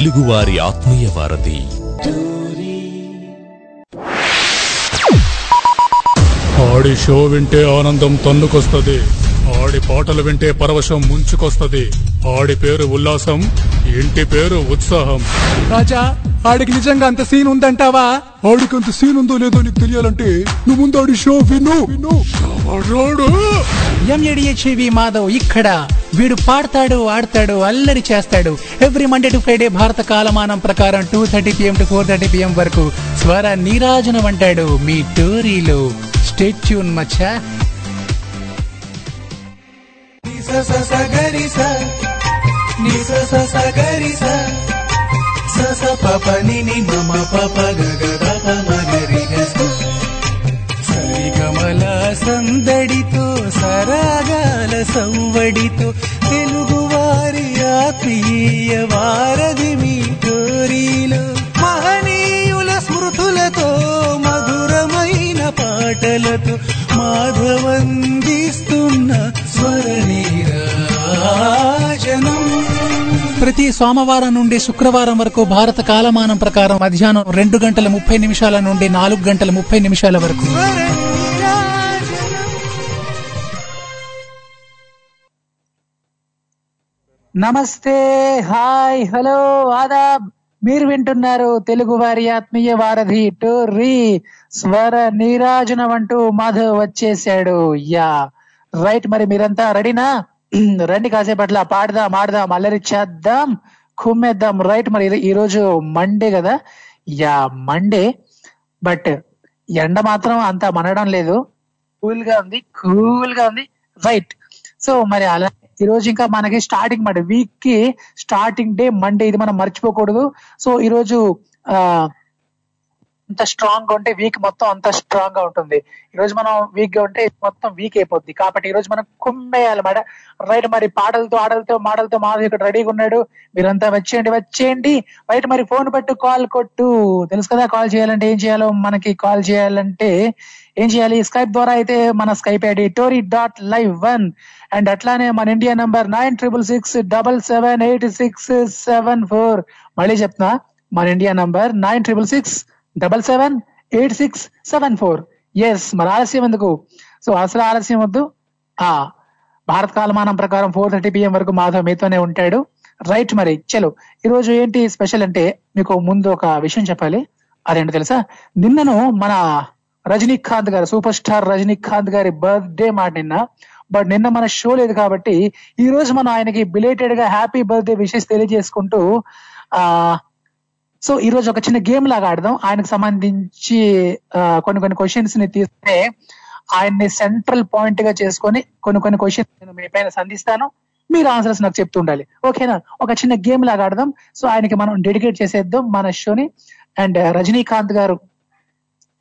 తెలుగువారి ఆత్మీయ వారధి. ఆడి షో వింటే ఆనందం తన్నుకొస్తది. ఆడి పాటలు వింటే పరవశం ముంచుకొస్తది. ఆడి పేరు ఉల్లాసం ఇంటి పేరు ఉత్సాహం. రాజా ఆడికి నిజంగా అంత సీన్ ఉందంటావా? ఆడికి అంత సీన్ ఉందో లేదో నీకు తెలియాలంటే నువ్వు ముందు ఆడి షో విను? M A D H V Madhav ఇక్కడ. వీడు పాడతాడు ఆడతాడు అల్లరి చేస్తాడు. ఎవ్రీ మండే టు ఫ్రైడే భారత కాలమానం ప్రకారం two thirty PM to four thirty PM వరకు స్వర నీరాజనం అంటాడు మీ టోరీలో. స్టేట్ ట్యూన్ మచ్చా సరిగమల సందడితో సరాగాల సౌవడితో తెలుగువారి ఆత్మీయ వారధి మీ కోరిలో. మహనీయుల స్మృతులతో మధురమైన పాటలతో మాధవందిస్తున్న స్వరనీరాజనం. ప్రతి సోమవారం నుండి శుక్రవారం వరకు భారత కాలమానం ప్రకారం మధ్యాహ్నం రెండు గంటల ముప్పై నిమిషాల నుండి నాలుగు గంటల ముప్పై నిమిషాల వరకు. నమస్తే హాయ్ హలో ఆదాబ్. మీరు వింటున్నారు తెలుగు వారి ఆత్మీయ వారధి టోర్రీ. స్వర నీరాజనం అంటూ మాధవ్ వచ్చేసాడు యా. రైట్ మరి మీరంతా రెడీనా? రండి కాసేపట్ల పాడదాం ఆడదాం అల్లరి చేద్దాం కుమ్మేద్దాం. రైట్ మరి ఈ- రోజు మండే కదా? యా మండే బట్ ఎండ మాత్రం అంత మనడం లేదు. కూల్గా ఉంది కూల్గా ఉంది. రైట్ సో మరి అలా ఈ రోజు ఇంకా మనకి స్టార్టింగ్ మాట వీక్కి స్టార్టింగ్ డే మండే ఇది మనం మర్చిపోకూడదు. సో ఈ ఎంత అంత స్ట్రాంగ్గా ఉంటే వీక్ మొత్తం అంత స్ట్రాంగ్గా ఉంటుంది. ఈ రోజు మనం వీక్గా ఉంటే మొత్తం వీక్ అయిపోద్ది. కాబట్టి ఈ రోజు మనం కుమ్మేయాలి కుమ్మేయాలన్నమాట రైట్ మరి పాటలతో ఆడలతో మాటలతో మాధవ్ ఇక్కడ రెడీగా ఉన్నాడు. మీరంతా వచ్చేయండి వచ్చేయండి. రైట్ మరి ఫోన్ పెట్టు కాల్ కొట్టు. తెలుసు కదా కాల్ చేయాలంటే ఏం చేయాలో? మనకి కాల్ చేయాలంటే ఏం చేయాలి? స్కైప్ ద్వారా అయితే మన Skype ID Tori dot live one and అట్లానే మన India number nine triple six double seven eight six seven four మళ్ళీ చెప్తున్నా మన India number nine triple six double seven eight six seven four. Yes మరి ఆలస్యం ఎందుకు? సో అసలు ఆలస్యం వద్దు. ఆ భారత కాలమానం ప్రకారం ఫోర్ థర్టీ పిఎం వరకు మాధవ్ మీతోనే ఉంటాడు. రైట్ మరి చలో. ఈరోజు ఏంటి స్పెషల్ అంటే మీకు ముందు ఒక విషయం చెప్పాలి. అదేంటో తెలుసా? నిన్నను మన రజనీకాంత్ గారు సూపర్ స్టార్ రజనీకాంత్ గారి బర్త్డే మాట నిన్న. బట్ నిన్న మన షో లేదు కాబట్టి ఈ రోజు మనం ఆయనకి బిలేటెడ్గా హ్యాపీ బర్త్డే విషెస్ తెలియజేసుకుంటూ ఆ సో ఈ రోజు ఒక చిన్న గేమ్ లాగా ఆడదాం. ఆయనకు సంబంధించి కొన్ని కొన్ని క్వశ్చన్స్ని తీసుకుని ఆయన్ని సెంట్రల్ పాయింట్గా చేసుకొని కొన్ని కొన్ని క్వశ్చన్స్ నేను మీ పైన సంధిస్తాను. మీరు ఆన్సర్స్ నాకు చెప్తూ ఉండాలి. ఓకేనా ఒక చిన్న గేమ్ లాగా ఆడదాం. సో ఆయనకి మనం డెడికేట్ చేసేద్దాం మన షోని అండ్ రజనీకాంత్ గారు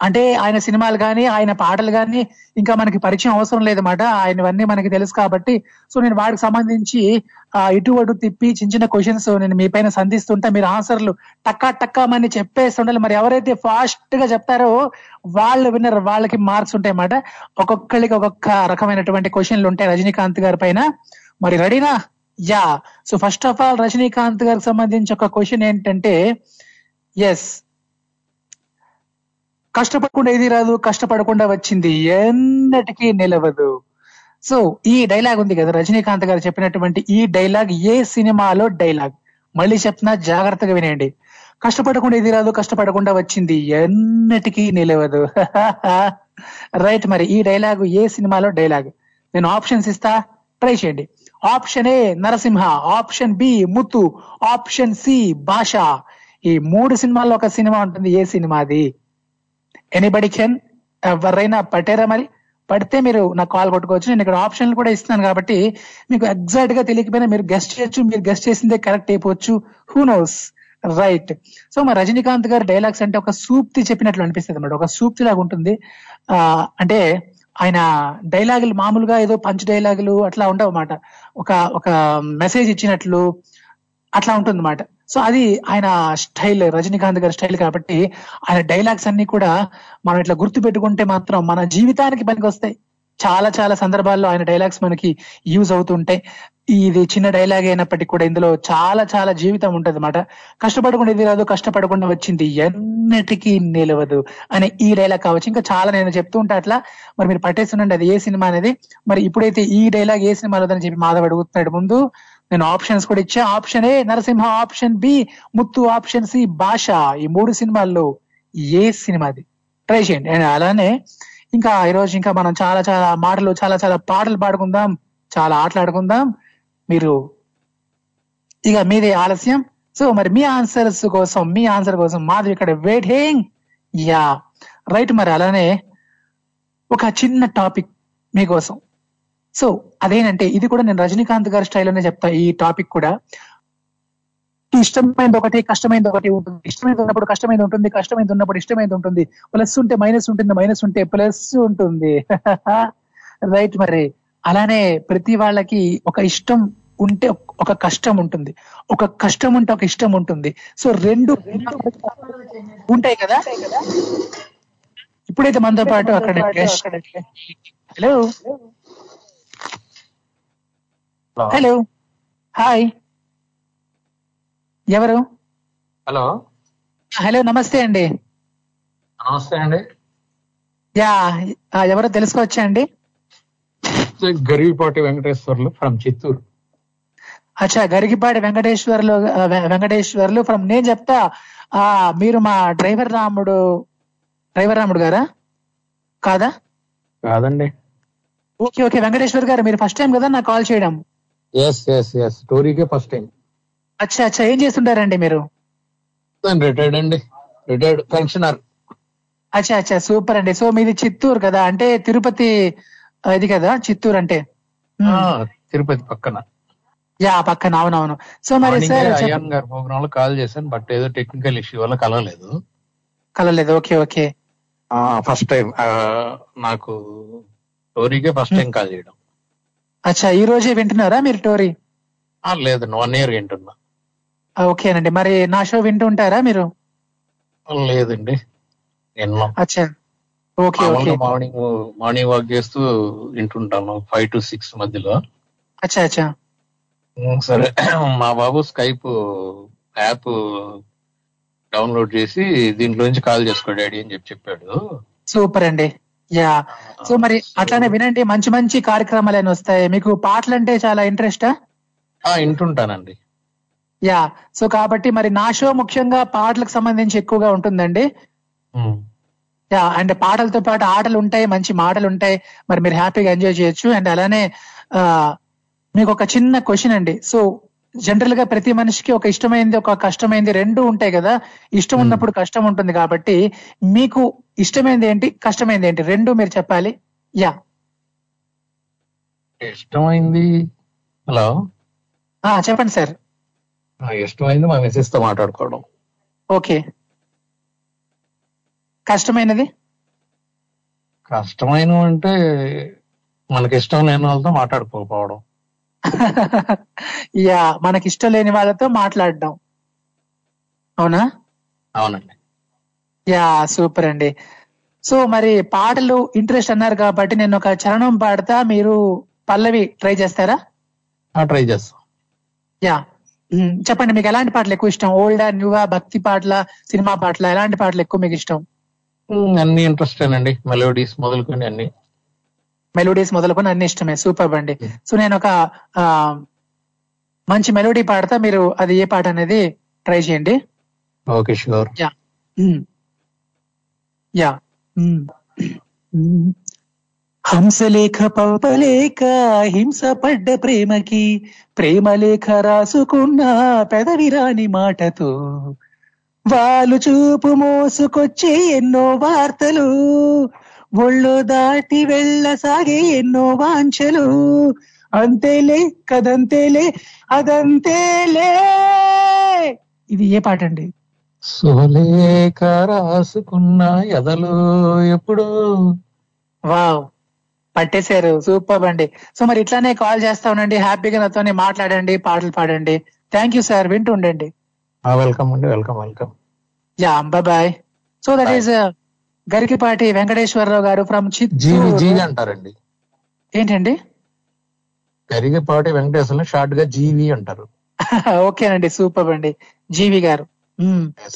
అంటే ఆయన సినిమాలు కానీ ఆయన పాటలు కానీ ఇంకా మనకి పరిచయం అవసరం లేదన్నమాట. ఆయనవన్నీ మనకి తెలుసు కాబట్టి. సో నేను వాడికి సంబంధించి ఆ, ఇటు అటు తిప్పి చిన్న చిన్న క్వశ్చన్స్ నేను మీ పైన సంధిస్తుంటే. మీరు ఆన్సర్లు టక్కా టక్కామని చెప్పేస్తుండాలి మరి ఎవరైతే ఫాస్ట్గా చెప్తారో వాళ్ళు విన్నర్ వాళ్ళకి మార్క్స్ ఉంటాయి అన్నమాట. ఒక్కొక్కరికి ఒక్కొక్క రకమైనటువంటి క్వశ్చన్లు ఉంటాయి రజనీకాంత్ గారి పైన. మరి రెడీనా? Yeah. So first of all Rajinikanth గారికి సంబంధించి ఒక క్వశ్చన్ ఏంటంటే ఎస్ కష్టపడకుండా ఏది రాదు కష్టపడకుండా వచ్చింది. ఎన్నటికీ నిలవదు. సో ఈ డైలాగ్ ఉంది కదా రజనీకాంత్ గారు చెప్పినటువంటి ఈ డైలాగ్ ఏ సినిమాలో డైలాగ్? మళ్ళీ చెప్తున్నా జాగ్రత్తగా వినేయండి కష్టపడకుండా ఇది రాదు కష్టపడకుండా వచ్చింది. ఎన్నటికీ నిలవదు. రైట్ మరి ఈ డైలాగ్ ఏ సినిమాలో డైలాగ్? నేను ఆప్షన్స్ ఇస్తా ట్రై చేయండి. Option A Narasimha option B Muthu option C Baasha. ఈ మూడు సినిమాల్లో ఒక సినిమా ఉంటుంది ఏ సినిమాది? ఎనీబడి కెన్ uh, ఎవరైనా పట్టారా మరి? పడితే మీరు నాకు కాల్ కొట్టుకోవచ్చు. నేను ఇక్కడ ఆప్షన్లు కూడా ఇస్తున్నాను కాబట్టి మీకు ఎగ్జాక్ట్గా తెలియకపోయినా మీరు గెస్ట్ చేయొచ్చు. మీరు గెస్ట్ చేసిందే కరెక్ట్ అయిపోవచ్చు. హూ నోస్ రైట్ సో మా రజనీకాంత్ గారి డైలాగ్స్ అంటే ఒక సూప్తి చెప్పినట్లు అనిపిస్తుంది అన్నమాట. ఒక సూప్తి లాగా ఉంటుంది. ఆ అంటే ఆయన డైలాగులు మామూలుగా ఏదో పంచ్ డైలాగులు అట్లా ఉండవు అన్నమాట. ఒక ఒక మెసేజ్ ఇచ్చినట్లు అట్లా ఉంటుంది అన్నమాట సో అది ఆయన స్టైల్ రజనీకాంత్ గారి స్టైల్ కాబట్టి ఆయన డైలాగ్స్ అన్ని కూడా మనం ఇట్లా గుర్తు పెట్టుకుంటే మాత్రం మన జీవితానికి పనికి వస్తాయి చాలా చాలా సందర్భాల్లో ఆయన డైలాగ్స్ మనకి యూజ్ అవుతుంటాయి ఇది చిన్న డైలాగ్ అయినప్పటికీ కూడా ఇందులో చాలా చాలా జీవితం ఉంటది అనమాట కష్టపడకుండా ఇది రాదు కష్టపడకుండా వచ్చింది ఎన్నటికీ నిలవదు అనే ఈ డైలాగ్ కావచ్చు. ఇంకా చాలా నేను చెప్తూ ఉంటా అట్లా మరి మీరు పట్టేస్తుండండి అది ఏ సినిమా అనేది. మరి ఇప్పుడైతే ఈ డైలాగ్ ఏ సినిమాలో అని చెప్పి మాధవ్ అడుగుతున్నాడు ముందు. నేను ఆప్షన్స్ కూడా ఇచ్చా. Option A Narasimha. Option B Muthu. Option C Baasha. ఈ మూడు సినిమాల్లో ఏ సినిమాది ట్రై చేయండి. అండ్ అలానే ఇంకా ఈరోజు ఇంకా మనం చాలా చాలా మాటలు చాలా చాలా పాటలు పాడుకుందాం. చాలా ఆటలాడుకుందాం మీరు ఇక మీదే ఆలస్యం. సో మరి మీ ఆన్సర్స్ కోసం మీ ఆన్సర్ కోసం మాది ఇక్కడ వెయిటింగ్ యా రైట్ మరి అలానే ఒక చిన్న టాపిక్ మీకోసం. సో అదేనంటే ఇది కూడా నేను రజనీకాంత్ గారి స్టైల్లోనే చెప్తా ఈ టాపిక్ కూడా. ఇష్టమైనది ఒకటి కష్టమైనది ఒకటి ఉంటుంది. ఇష్టమైనది ఉన్నప్పుడు కష్టమైనది ఉంటుంది కష్టమైనది ఉన్నప్పుడు ఇష్టమైనది ఉంటుంది. ప్లస్ ఉంటే మైనస్ ఉంటుంది మైనస్ ఉంటే ప్లస్ ఉంటుంది. రైట్ మరి. అలానే ప్రతి వాళ్ళకి ఒక ఇష్టం ఉంటే ఒక కష్టం ఉంటుంది. ఒక కష్టం ఉంటే ఒక ఇష్టం ఉంటుంది. సో రెండు ఉంటాయి కదా? ఇప్పుడైతే మనతో పాటు అక్కడ హలో హలో. హాయ్. ఎవరు? హలో. హలో నమస్తే అండి. నమస్తే అండి. యా ఎవరో తెలుసుకోవచ్చా అండి? గరివిపాటి వెంకటేశ్వర్లు ఫ్రమ్ చిత్తూరు. అచ్చా గరిగిపాటి వెంకటేశ్వర్లు వెంకటేశ్వర్లు ఫ్రమ్ నేను చెప్తా ఆ మీరు మా డ్రైవర్ రాముడు డ్రైవర్ రాముడు గారా? కాదా? కాదండి. ఓకే ఓకే వెంకటేశ్వర్ గారు మీరు ఫస్ట్ టైం కదా నాకు కాల్ చేయడం. ఎస్ ఎస్ ఎస్ స్టోరీకే ఫస్ట్ టైం అచ్చా అచ్చా. ఏం చేస్తుంటారండి మీరు? రిటైర్డ్ అండి. రిటైర్డ్ పెన్షనర్ అచ్చా అచ్చా. సూపర్ అండి. సో మీది చిత్తూరు కదా? అంటే తిరుపతి ఇది కదా? చిత్తూరు అంటే? మ్మ్. తిరుపతి పక్కన. యా పక్కన. అవునవును. సో మరి సార్ గారి ప్రోగ్రామ్లో కాల్ చేశాను బట్ ఏదో టెక్నికల్ ఇష్యూ వల్ల కలవలేదు. కలలేదు ఓకే ఓకే. ఫస్ట్ టైం నాకు స్టోరీకే ఫస్ట్ టైం కాల్ చేయడం. అచ్చా ఈ రోజే వింటున్నారా మీరు టోరీ? ఆ, లేదండి వన్ ఇయర్ వింటున్నా. ఓకేనండి మరి నా షో వింటూ ఉంటారా మీరు? లేదండి అచ్చా okay okay. Morning morning walk చేస్తూ వింటుంటాను ఫైవ్ టు సిక్స్ మధ్యలో. అచ్చా అచ్చా. సరే మా బాబు స్కైప్ యాప్ డౌన్లోడ్ చేసి దీంట్లో నుంచి కాల్ చేసుకో డాడీ అని చెప్పి చెప్పాడు. సూపర్ అండి. యా. సో మరి అట్లానే వినండి మంచి మంచి కార్యక్రమాలు అయినా వస్తాయి. మీకు పాటలు అంటే చాలా ఇంట్రెస్టా వింటుంటానండి. యా. సో కాబట్టి మరి నా షో ముఖ్యంగా పాటలకు సంబంధించి ఎక్కువగా ఉంటుందండి. యా అండ్ పాటలతో పాటు ఆటలు ఉంటాయి మంచి మాటలు ఉంటాయి మరి మీరు హ్యాపీగా ఎంజాయ్ చేయొచ్చు. అండ్ అలానే మీకు ఒక చిన్న క్వశ్చన్ అండి. సో జనరల్గా ప్రతి మనిషికి ఒక ఇష్టమైంది ఒక కష్టమైంది రెండు ఉంటాయి కదా. ఇష్టం ఉన్నప్పుడు కష్టం ఉంటుంది కాబట్టి మీకు ఇష్టమైంది ఏంటి కష్టమైంది ఏంటి? రెండు మీరు చెప్పాలి. యా. ఇష్టమైంది హలో? చెప్పండి సార్. ఇష్టమైంది మా మిసెస్తో మాట్లాడుకోవడం. ఓకే. కష్టమైనది? కష్టమైన అంటే మనకి ఇష్టం లేని వాళ్ళతో మాట్లాడుకోకపోవడం. యా మనకి ఇష్టం లేని వాళ్ళతో మాట్లాడడం. అవునా? అవునండి. యా సూపర్ అండి. సో మరి పాటలు ఇంట్రెస్ట్ అన్నారు కాబట్టి నేను ఒక చరణం పాడతా. మీరు పల్లవి ట్రై చేస్తారా? ట్రై చేస్తాం. యా. చెప్పండి మీకు ఎలాంటి పాటలు ఎక్కువ ఇష్టం? ఓల్డా న్యూవా భక్తి పాటల సినిమా పాటల ఎలాంటి పాటలు ఎక్కువ మీకు ఇష్టం? అన్ని ఇంట్రెస్ట్ అండి మెలోడీస్ మొదలుకొని అన్ని. మెలోడీస్ మొదలుకొని అన్ని ఇష్టమే సూపర్ అండి సో నేను ఒక ఆ, మంచి మెలోడీ పాడతా మీరు అది ఏ పాట అనేది ట్రై చేయండి. Okay sure. యా. యా. హంసలేఖ పవపలేఖ హింస పడ్డ ప్రేమకి ప్రేమలేఖ రాసుకున్న పెదవిరాని మాటతో వాళ్ళు చూపు మోసుకొచ్చే ఎన్నో వార్తలు ఒళ్ళు దాటి వెళ్ళసాగే ఎన్నో వాంఛలు. అంతేలే కదంతేలే అదంతేలే. ఇది ఏ పాట అండి? సులేఖ రాసుకున్న ఎదలు ఎప్పుడు. వావ్ పట్టేశారు. సూపర్ అండి. సో మరి ఇట్లానే కాల్ చేస్తా ఉండండి. హ్యాపీగా నాతోనే మాట్లాడండి పాటలు పాడండి. థ్యాంక్ యూ సార్ వింటూ ఉండండి. వెల్కమ్ అండి welcome welcome. Yeah bye so that. Is Garikipati Venkateswararao గారు ఫ్రమ్ జీవి చిత్తూరు. జీవి అంటారండి. ఏంటండి? కరిగపాటి వెంకటేశ్వరం షార్ట్గా జీవి అంటారు. ఓకేనండి సూపర్ అండి. జీవి గారు.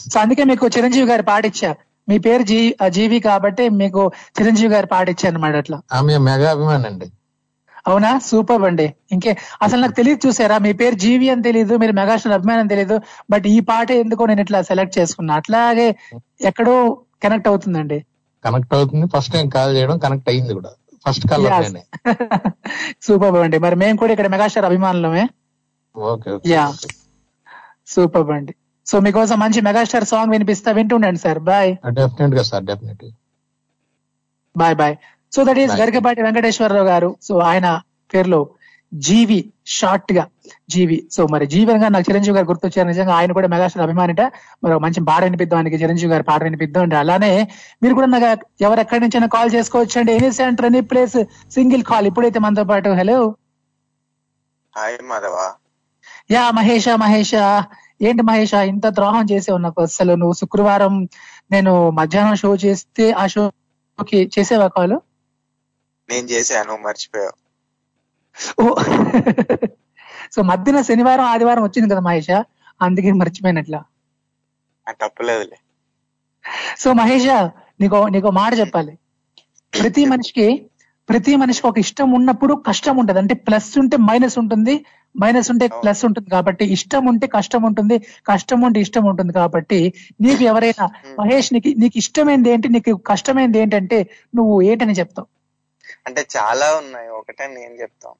సో అందుకే మీకు చిరంజీవి గారు పాటిచ్చా మీ పేరు జీ జీవి కాబట్టి మీకు చిరంజీవి గారు పాటిచ్చా అనమాట అట్లా. ఆమె మెగా అభిమాని అండి. అవునా? సూపర్ అండి. ఇంకే అసలు నాకు తెలియదు చూసారా మీ పేరు జీవి అని తెలియదు మీరు మెగాస్టార్ అభిమానం తెలియదు బట్ ఈ పాట ఎందుకో నేను ఇట్లా సెలెక్ట్ చేసుకున్నా. అట్లాగే ఎక్కడో కనెక్ట్ అవుతుందండి. కనెక్ట్ అవుతుంది. ఫస్ట్ టైం కాల్ చేయడం కనెక్ట్ అయింది కూడా. ఫస్ట్ కాల్ సూపర్ అండి. మరి మేము కూడా ఇక్కడ మెగాస్టార్ అభిమానులమే. ఓకే యా సూపర్ అండి సో మీకోసం మంచి మెగాస్టార్ సాంగ్ వినిపిస్తా వింటుండండి సార్. బాయ్ డెఫినెట్గా sir. Definite bye bye so that is. Garikapati Venkateswararao గారు. సో ఆయన పేరులో జీవి షార్ట్గా జీవి. సో మరి జీవి అనగా నాకు చిరంజీవి గారు గుర్తొచ్చారు. నిజంగా ఆయన కూడా మెగాస్టార్ అభిమానిట. మరి మంచి పాట వినిపిద్దాం ఆయనకి. చిరంజీవి గారి పాట వినిపిద్దాం అండి అలానే మీరు కూడా నాకు ఎవరు ఎక్కడి నుంచైనా కాల్ చేసుకోవచ్చు అండి any centre any place single call. ఇప్పుడైతే మనతో పాటు hello. Hi Madhava. Yeah Mahesha Mahesha. ఏంటి మహేష ఇంత ద్రోహం చేసావు నాకు అసలు నువ్వు శుక్రవారం నేను మధ్యాహ్నం షో చేస్తే ఆ షోకి చేసేవా కాల్? నేను చేశాను మర్చిపోయావు. సో మధ్యన శనివారం ఆదివారం వచ్చింది కదా మహేష? అందుకే మర్చిపోయినట్లా. తప్పలేదులే. సో మహేష నీకు నీకు మాట చెప్పాలి. ప్రతి మనిషికి ప్రతి మనిషికి ఒక ఇష్టం ఉన్నప్పుడు కష్టం ఉంటది. అంటే ప్లస్ ఉంటే మైనస్ ఉంటుంది మైనస్ ఉంటే ప్లస్ ఉంటుంది కాబట్టి ఇష్టం ఉంటే కష్టం ఉంటుంది కష్టం ఉంటే ఇష్టం ఉంటుంది కాబట్టి నీకు ఎవరైనా మహేష్ నీకు నీకు ఇష్టమైంది ఏంటి నీకు కష్టమైంది ఏంటంటే నువ్వు ఏంటని చెప్తావు? అంటే చాలా ఉన్నాయి. ఒకటే నేను చెప్తాం.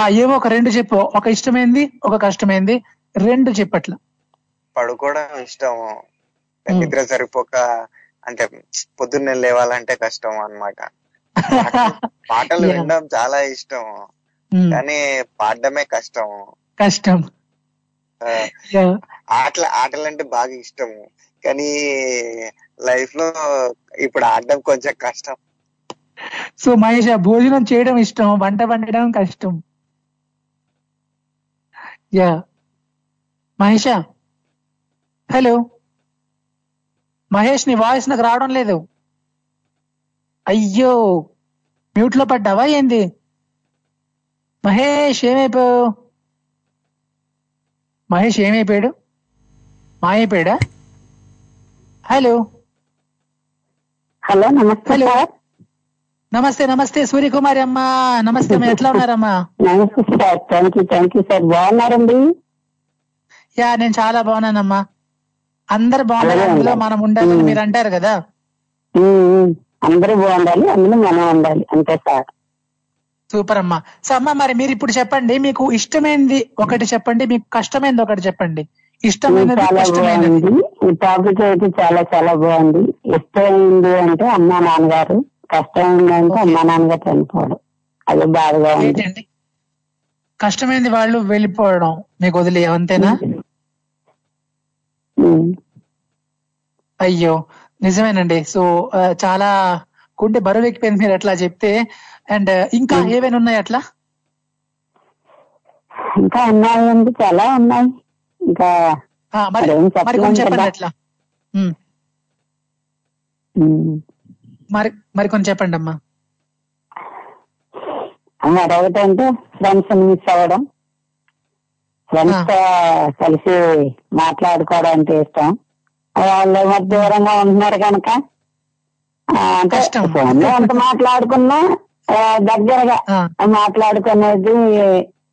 ఆ ఏవో ఒక రెండు చెప్పు. ఒక ఇష్టమైంది ఒక కష్టమైంది. రెండు చెప్పట్ల. పడుకోవడం ఇష్టము నిద్ర సరిపోక అంటే పొద్దున్నే లేవాలంటే కష్టం అన్నమాట. పాటలు. వినడం చాలా ఇష్టం. కానీ పాడడమే కష్టం. కష్టం. ఆ, Yeah. ఆటల ఆటలంటే బాగా ఇష్టము కానీ లైఫ్లో ఇప్పుడు ఆడడం కొంచెం కష్టం. సో మహేష్ భోజనం చేయడం ఇష్టం వంట వండడం కష్టం. యా. మహేష? హలో? మహేష్ నీ వాయిస్ నాకు రావడం లేదు. అయ్యో మ్యూట్లో పడ్డావా ఏంది? మహేష్ ఏమైపోయావు? మహేష్ ఏమైపోయాడు? మాయైపోయాడా? హలో? హలో నమస్తే హలో. నమస్తే నమస్తే సూర్యకుమారి అమ్మా. నమస్తే ఎట్లా ఉన్నారమ్మా నమస్తే sir. Thank you thank you sir. బాగున్నారండి? యా నేను చాలా బాగున్నానమ్మా. అందరు బాగున్నారు. అందులో ఉండాలి. మనం ఉండాలని ఉమ్. మీరు అంటారు కదా. అందరూ బాగుండాలి అందులో మనం ఉండాలి. అంతే సార్. సూపర్ అమ్మా. సో అమ్మా మరి మీరు ఇప్పుడు చెప్పండి. మీకు ఇష్టమైంది ఒకటి చెప్పండి. మీకు కష్టమైంది ఒకటి చెప్పండి. ఇష్టమైనది కష్టమైనది. ఈ టాపిక్ అయితే చాలా చాలా బాగుంది. ఇష్టమైంది అంటే అమ్మా నాన్నగారు. కష్టమైంది అంటే అమ్మా నాన్నగారు చనిపోవడం. అది బాధగా ఉంది. కష్టమైంది వాళ్ళు వెళ్ళిపోవడం. మీకు వదిలే అంతేనా. అయ్యో నిజమేనండి. సో చాలా గుండె బరువు ఎక్కిపోయింది మీరు అట్లా చెప్తే. అండ్ ఇంకా ఏవైనా ఉన్నాయి అట్లా? ఇంకా ఉన్నాయండి చాలా ఉన్నాయి. ఇంకా మరి కొంచెం చెప్పండి. అట్లా. మరి మరి కొంచెం చెప్పండి అమ్మా మరి ఒకటంటే ఫ్రెండ్స్ మిస్ అవ్వడం. ఫ్రెండ్స్ కలిసి మాట్లాడుకోవడం అంటే ఇష్టం. వాళ్ళు ఏమో దూరంగా ఉంటున్నారు కనుక అంటే ఎంత మాట్లాడుకున్నా దగ్గరగా మాట్లాడుకునేది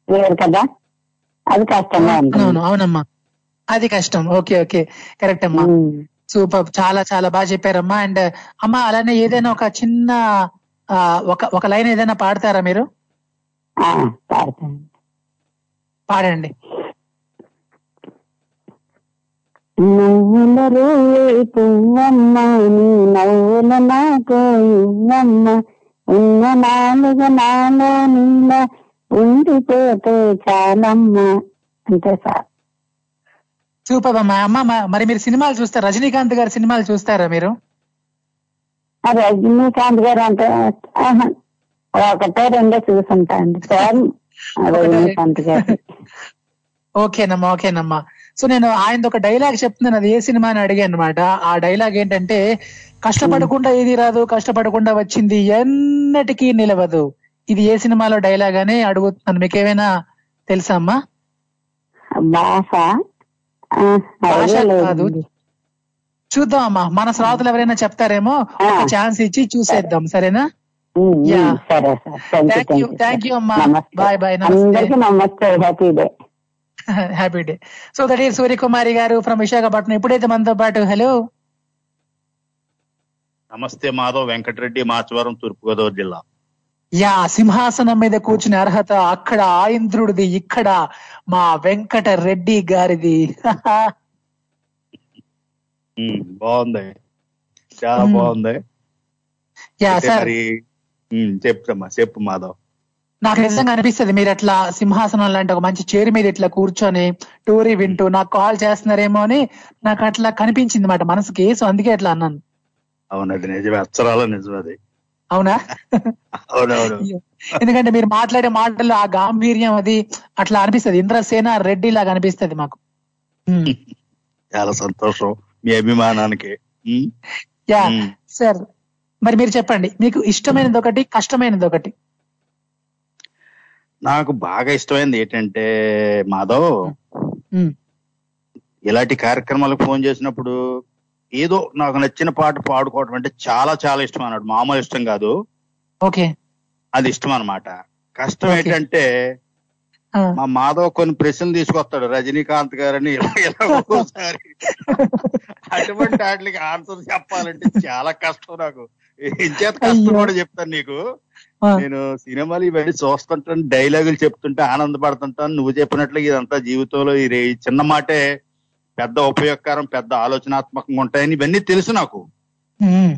వేరు కదా. అది కష్టంగా ఉంటుంది. అవునమ్మా. అది కష్టం. Okay okay. కరెక్ట్ అమ్మా. సూపర్ చాలా చాలా బాగా చెప్పారమ్మా. అండ్ అమ్మా అలానే ఏదైనా ఒక చిన్న ఒక ఒక లైన్ ఏదైనా పాడతారా మీరు. పాడండి. నువ్వుల రేయి పువ్వమ్మ నీ నవ్వుల నాకు ఇవ్వమ్మ. ఉన్న నాలుగు నాలో నీల ఉండిపోతే చాలమ్మ. అంతే సార్. సూపర్ అమ్మా అమ్మ మ- మరి మీరు సినిమాలు చూస్తారా. రజనీకాంత్ గారి సినిమాలు చూస్తారా మీరు? రజనీకాంత్ గారు అంటే ఒకటే రెండో చూసుంటా అండి. సార్ రజనీకాంత్ గారు. ఓకేనమ్మా ఓకేనమ్మా. సో నేను ఆయన ఒక డైలాగ్ చెప్తున్నాను. అది ఏ సినిమా అని అడిగాను అనమాట ఆ డైలాగ్ ఏంటంటే కష్టపడకుండా ఏది రాదు కష్టపడకుండా వచ్చింది ఎన్నటికీ నిలవదు. ఇది ఏ సినిమాలో డైలాగ్ అని అడుగుతున్నాను. మీకు ఏమైనా తెలుసా అమ్మా? భాష కాదు. చూద్దాం అమ్మా మన శ్రోతలు ఎవరైనా చెప్తారేమో ఆ. ఛాన్స్ ఇచ్చి చూసేద్దాం. సరేనా? Thank you. You thank you అమ్మా. నమస్తే. బాయ్ బాయ్ నమస్తే. అందరికీ నమస్తే. Happy day happy day so that ఈ సూర్యకుమారి గారు ఫ్రమ్ విశాఖపట్నం. ఎప్పుడైతే మనతో పాటు హలో నమస్తే మాధవ్ వెంకటరెడ్డి మాచవరం తూర్పుగోదావరి జిల్లా. యా సింహాసనం మీద కూర్చునే అర్హత అక్కడ ఆ ఇంద్రుడిది ఇక్కడ మా వెంకట రెడ్డి గారిది. బాగుంది. చాలా. బాగుంది. Yeah sir. చెప్పు మాధవ్. నాకు నిజంగా అనిపిస్తుంది మీరు అట్లా సింహాసనం లాంటి ఒక మంచి చైర్ మీద ఇట్లా కూర్చొని టోరీ వింటూ నాకు కాల్ చేస్తున్నారేమో అని నాకు అట్లా కనిపించింది మాట మనసుకి. సో అందుకే అట్లా అన్నాను. అవును అది నిజమే. అచ్చరాల నిజమే అది. అవునా? అవునవును. ఎందుకంటే మీరు మాట్లాడే మాటల్లో ఆ గాంభీర్యం అది అట్లా అనిపిస్తుంది. ఇంద్రసేన రెడ్డి లాగా అనిపిస్తుంది మాకు. చాలా సంతోషం మీ అభిమానానికి. యా. సార్ మరి మీరు చెప్పండి. మీకు ఇష్టమైనది ఒకటి కష్టమైనది ఒకటి. నాకు బాగా ఇష్టమైనది ఏంటంటే మాధవ్. ఇలాంటి కార్యక్రమాలకు ఫోన్ చేసినప్పుడు ఏదో నాకు నచ్చిన పాట పాడుకోవడం అంటే చాలా చాలా ఇష్టం అన్నాడు. మామూలు ఇష్టం కాదు. ఓకే. అది ఇష్టం అన్నమాట. కష్టం. ఏంటంటే మా మాధవ్ కొన్ని ప్రశ్నలు తీసుకొస్తాడు. రజనీకాంత్ గారని ఒక్కోసారి. అటువంటి వాటికి ఆన్సర్ చెప్పాలంటే చాలా కష్టం నాకు. ఇంచేత కష్టం. కూడా చెప్తాను నీకు. నేను సినిమాలు ఇవన్నీ చూస్తుంటాను డైలాగులు చెప్తుంటే ఆనందపడుతుంటాను. నువ్వు చెప్పినట్లు ఇదంతా జీవితంలో ఈ చిన్న మాటే పెద్ద ఉపయోగకరం పెద్ద ఆలోచనాత్మకంగా ఉంటాయని ఇవన్నీ తెలుసు నాకు.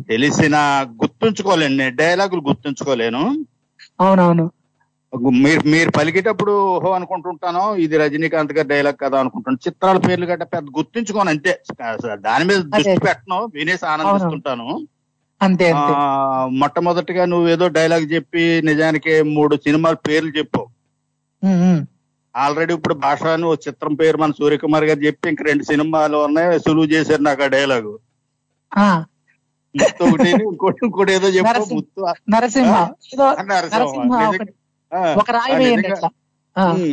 తెలిసిన గుర్తుంచుకోలేను నేను డైలాగులు గుర్తుంచుకోలేను. అవునవును. మీరు మీరు పలికేటప్పుడు ఓహో అనుకుంటుంటాను ఇది రజనీకాంత్ గారి డైలాగ్ కదా అనుకుంటాను. చిత్రాల పేర్లు గట్ట పెద్ద గుర్తుంచుకోను అంతే. దాని మీద దృష్టి. పెట్టను వినేసి ఆనందిస్తుంటాను. అంతే మొట్టమొదటిగా నువ్వు ఏదో డైలాగ్ చెప్పి నిజానికి మూడు సినిమాల పేర్లు చెప్పు. ఆల్రెడీ ఇప్పుడు భాష అని ఓ చిత్రం పేరు మన సూర్యకుమార్ గారు చెప్పి ఇంక రెండు సినిమాలు ఉన్నాయి సులువు చేశారు నాకు ఆ డైలాగు. ముత్తు ఒకటి ఇంకోటి ఇంకోటి ఏదో చెప్పు నరసింహ. ముత్తు. ఒక రాయి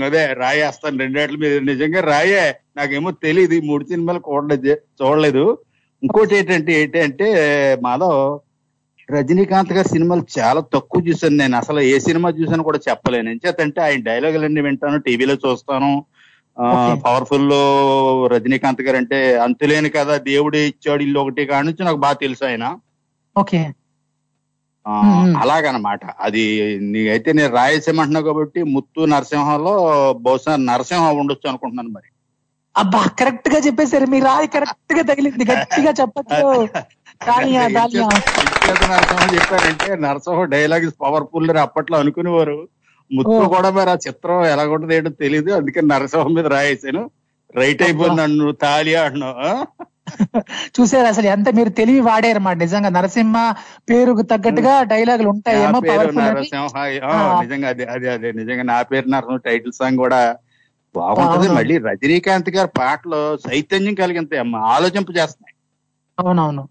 అదే రాయేస్తాను రెండేట్ల మీద. నిజంగా రాయే నాకేమో తెలియదు ఈ మూడు సినిమాలు చూడలేదు. చూడలేదు. ఇంకోటి ఏంటంటే ఏంటంటే మాధవ్ రజనీకాంత్ గారి సినిమాలు చాలా తక్కువ చూసాను నేను. అసలు ఏ సినిమా చూసాను కూడా చెప్పలేను. ఎంచేతంటే ఆయన డైలాగులన్నీ వింటాను టీవీలో చూస్తాను. పవర్ఫుల్లో రజనీకాంత్ గారు అంటే అంతులేని కదా దేవుడు ఇచ్చాడు ఇల్లు ఒకటి కాడి నుంచి నాకు బాగా తెలుసు ఆయన. ఓకే. అలాగనమాట. అది నీకైతే నేను రాయసేమంటున్నావు కాబట్టి ముత్తు నరసింహంలో బహుశా నరసింహం ఉండొచ్చు అనుకుంటున్నాను మరి. అబ్బా కరెక్ట్గా చెప్పేశారు. మీ రాయి కరెక్ట్గా తగిలింది. గట్టిగా చెప్పచ్చు. ఎంచేత నరసింహం చెప్పారంటే నరసింహం డైలాగ్ పవర్ఫుల్ అప్పట్లో అనుకునేవారు. ముత్తు. కూడా మరి ఆ చిత్రం ఎలా ఉంటుంది ఏంటో తెలియదు అందుకని నరసింహం మీద రాయేసాను రైట్ అయిపోయింది నన్ను తాలి అంటున్నావు. ఆ? చూసారు అసలు ఎంత మీరు తెలివి వాడారు అన్నమాట నిజంగా నరసింహ పేరుకు తగ్గట్టుగా డైలాగులు ఉంటాయేమో అని. నరసింహ. నిజంగా అదే అదే అదే నిజంగా నా పేరు నరసింహ టైటిల్ సాంగ్ కూడా బాగుంటది. మళ్ళీ రజనీకాంత్ గారి పాటలు చైతన్యం కలిగింతాయి. అమ్మ ఆలోచింప చేస్తున్నాయి అవునవును.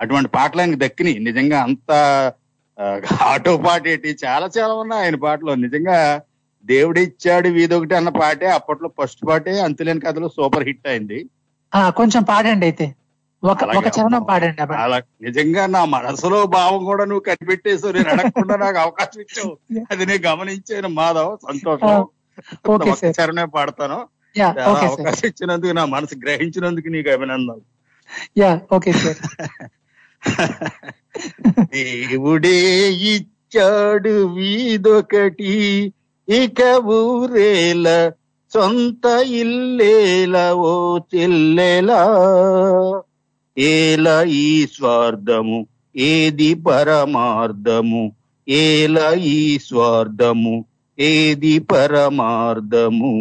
అటువంటి పాటలు ఆయనకి దక్కినాయి. నిజంగా అంత ఆటో పాట ఏంటి? చాలా చాలా ఉన్నాయి ఆయన పాటలు. నిజంగా దేవుడు ఇచ్చాడు వీదొకటి అన్న పాటే అప్పట్లో ఫస్ట్ పాటే అంతులేని కథలో సూపర్ హిట్ అయింది. కొంచెం పాడండి అయితే. ఒక చరణం. పాడండి. అలా నిజంగా నా మనసులో భావం కూడా నువ్వు కనిపెట్టేసావు నేను అడగకుండా నాకు అవకాశం ఇచ్చావు. అది నేను గమనించాను మాధవ్. సంతోషం. చరణమే పాడతాను. అవకాశం ఇచ్చినందుకు నా మనసు గ్రహించినందుకు నీకు అభినందనలు. Yeah okay sir. దేవుడే ఇచ్చాడు వీదొకటి. ఇక ఊరేల సొంత ఇల్లేలా ఓ చెల్లెలా. ఏల ఈ స్వార్థము ఏది పరమార్థము? ఏల ఈ స్వార్థము ఏది పరమార్థము?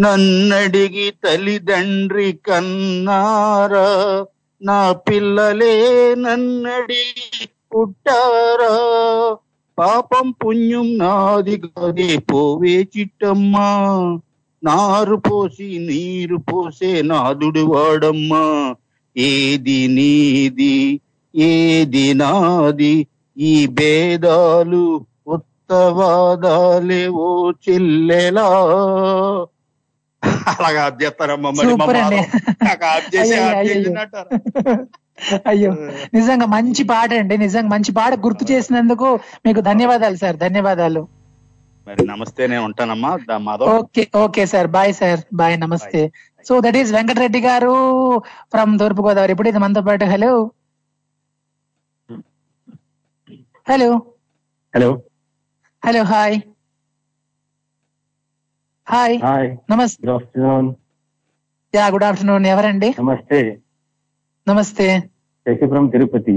నన్నడిగి తల్లిదండ్రి కన్నారా? నా పిల్లలే నన్నడి పుట్టారా? పాపం పుణ్యం నాది కాదే పోవే చిట్టమ్మా. నారు పోసి నీరు పోసే నాదుడు వాడమ్మా. ఏది నీది ఏది నాది? ఈ భేదాలు ఉత్తవాదాలే ఓ చెల్లెలా. అలాగా ఆప్ చేస్తారమ్మా మరి మా సూపర్ అండి. మాధవ్. నాకు ఆప్ చేసి అయ్యో, ఆప్ అయ్యో, చేసినట్టారు అయ్యో. నిజంగా మంచి పాట అండి నిజంగా మంచి పాట గుర్తు చేసినందుకు మీకు ధన్యవాదాలు సార్ ధన్యవాదాలు. మరి నమస్తే నేను ఉంటానమ్మా okay okay sir bye sir bye నమస్తే. సో దట్ ఈస్ వెంకటరెడ్డి గారు ఫ్రమ్ తూర్పు గోదావరి ఇప్పుడు ఇది మనతో పాటు hello. Hello. Hello. Hello hi. Hi hi నమస్తే good afternoon yeah good afternoon ఎవరండి? నమస్తే నమస్తే శశిపురం తిరుపతి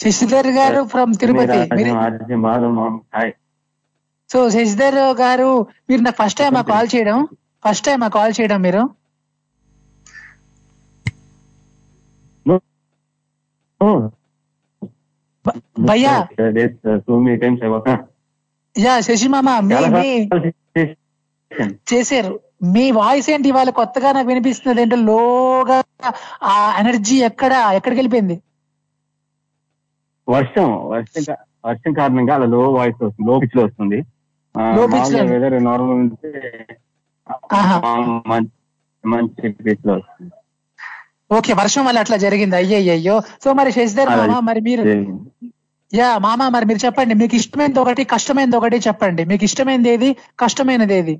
శశిధర్ గారు ఫ్రమ్ తిరుపతి సో శశిధర్ గారు మీరు నాకు ఫస్ట్ టైం కాల్ చేయడం ఫస్ట్ టైం కాల్ చేయడం మీరు? భయ్యా. యా శశి మామ చేశారు. మీ వాయిస్ ఏంటి ఇవాళ కొత్తగా నాకు వినిపిస్తున్నది ఏంటో లోగా ఆ ఎనర్జీ ఎక్కడ ఎక్కడికి వెళ్ళిపోయింది? వర్షం వర్షం వర్షం కారణంగా అలా లో వాయిస్ వస్తుంది లో పిచ్లో వస్తుంది. వెదర్ నార్మల్ ఉంటే మంచి పిచ్లో వస్తుంది. ఓకే వర్షం వల్ల అట్లా జరిగింది. అయ్యయ్యో సో మరి శశిధర్ మామ మరి మీరు. యా మామ మరి మీరు చెప్పండి. మీకు ఇష్టమైనది ఒకటి కష్టమైనది ఒకటి చెప్పండి. మీకు ఇష్టమైనది ఏది? కష్టమైనది ఏది?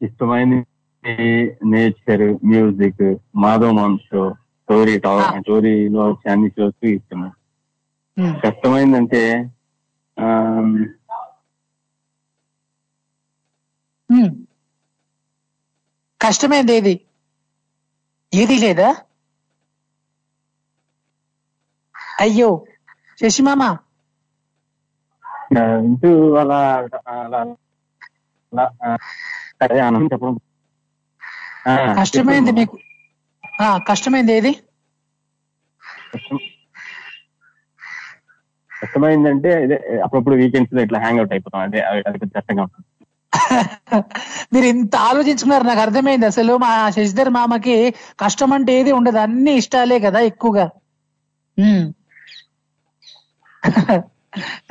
ఇష్టమైన nature music Madhav show story. స్టోరీలో అన్ని షోస్ ఇష్టం. కష్టమైందంటే. కష్టమైనది ఏది ఏది లేదా అయ్యో శశిమామ ఇంటూ అలా చెప్పడం. కష్టమైంది. మీకు. ఆ కష్టమైంది ఏది? కష్టం- కష్టమైందంటే ఇదే అప్పుడప్పుడు వీకెండ్స్లో ఇట్లా హ్యాంగ్ అవుట్ అయిపోతాం. అదే అది కష్టంగా ఉంటుంది. మీరు ఇంత ఆలోచించుకున్నారు నాకు అర్థమైంది. అసలు మా శశిధర్ మామకి కష్టం అంటే ఏది ఉండదు. అన్ని ఇష్టాలే కదా ఎక్కువగా.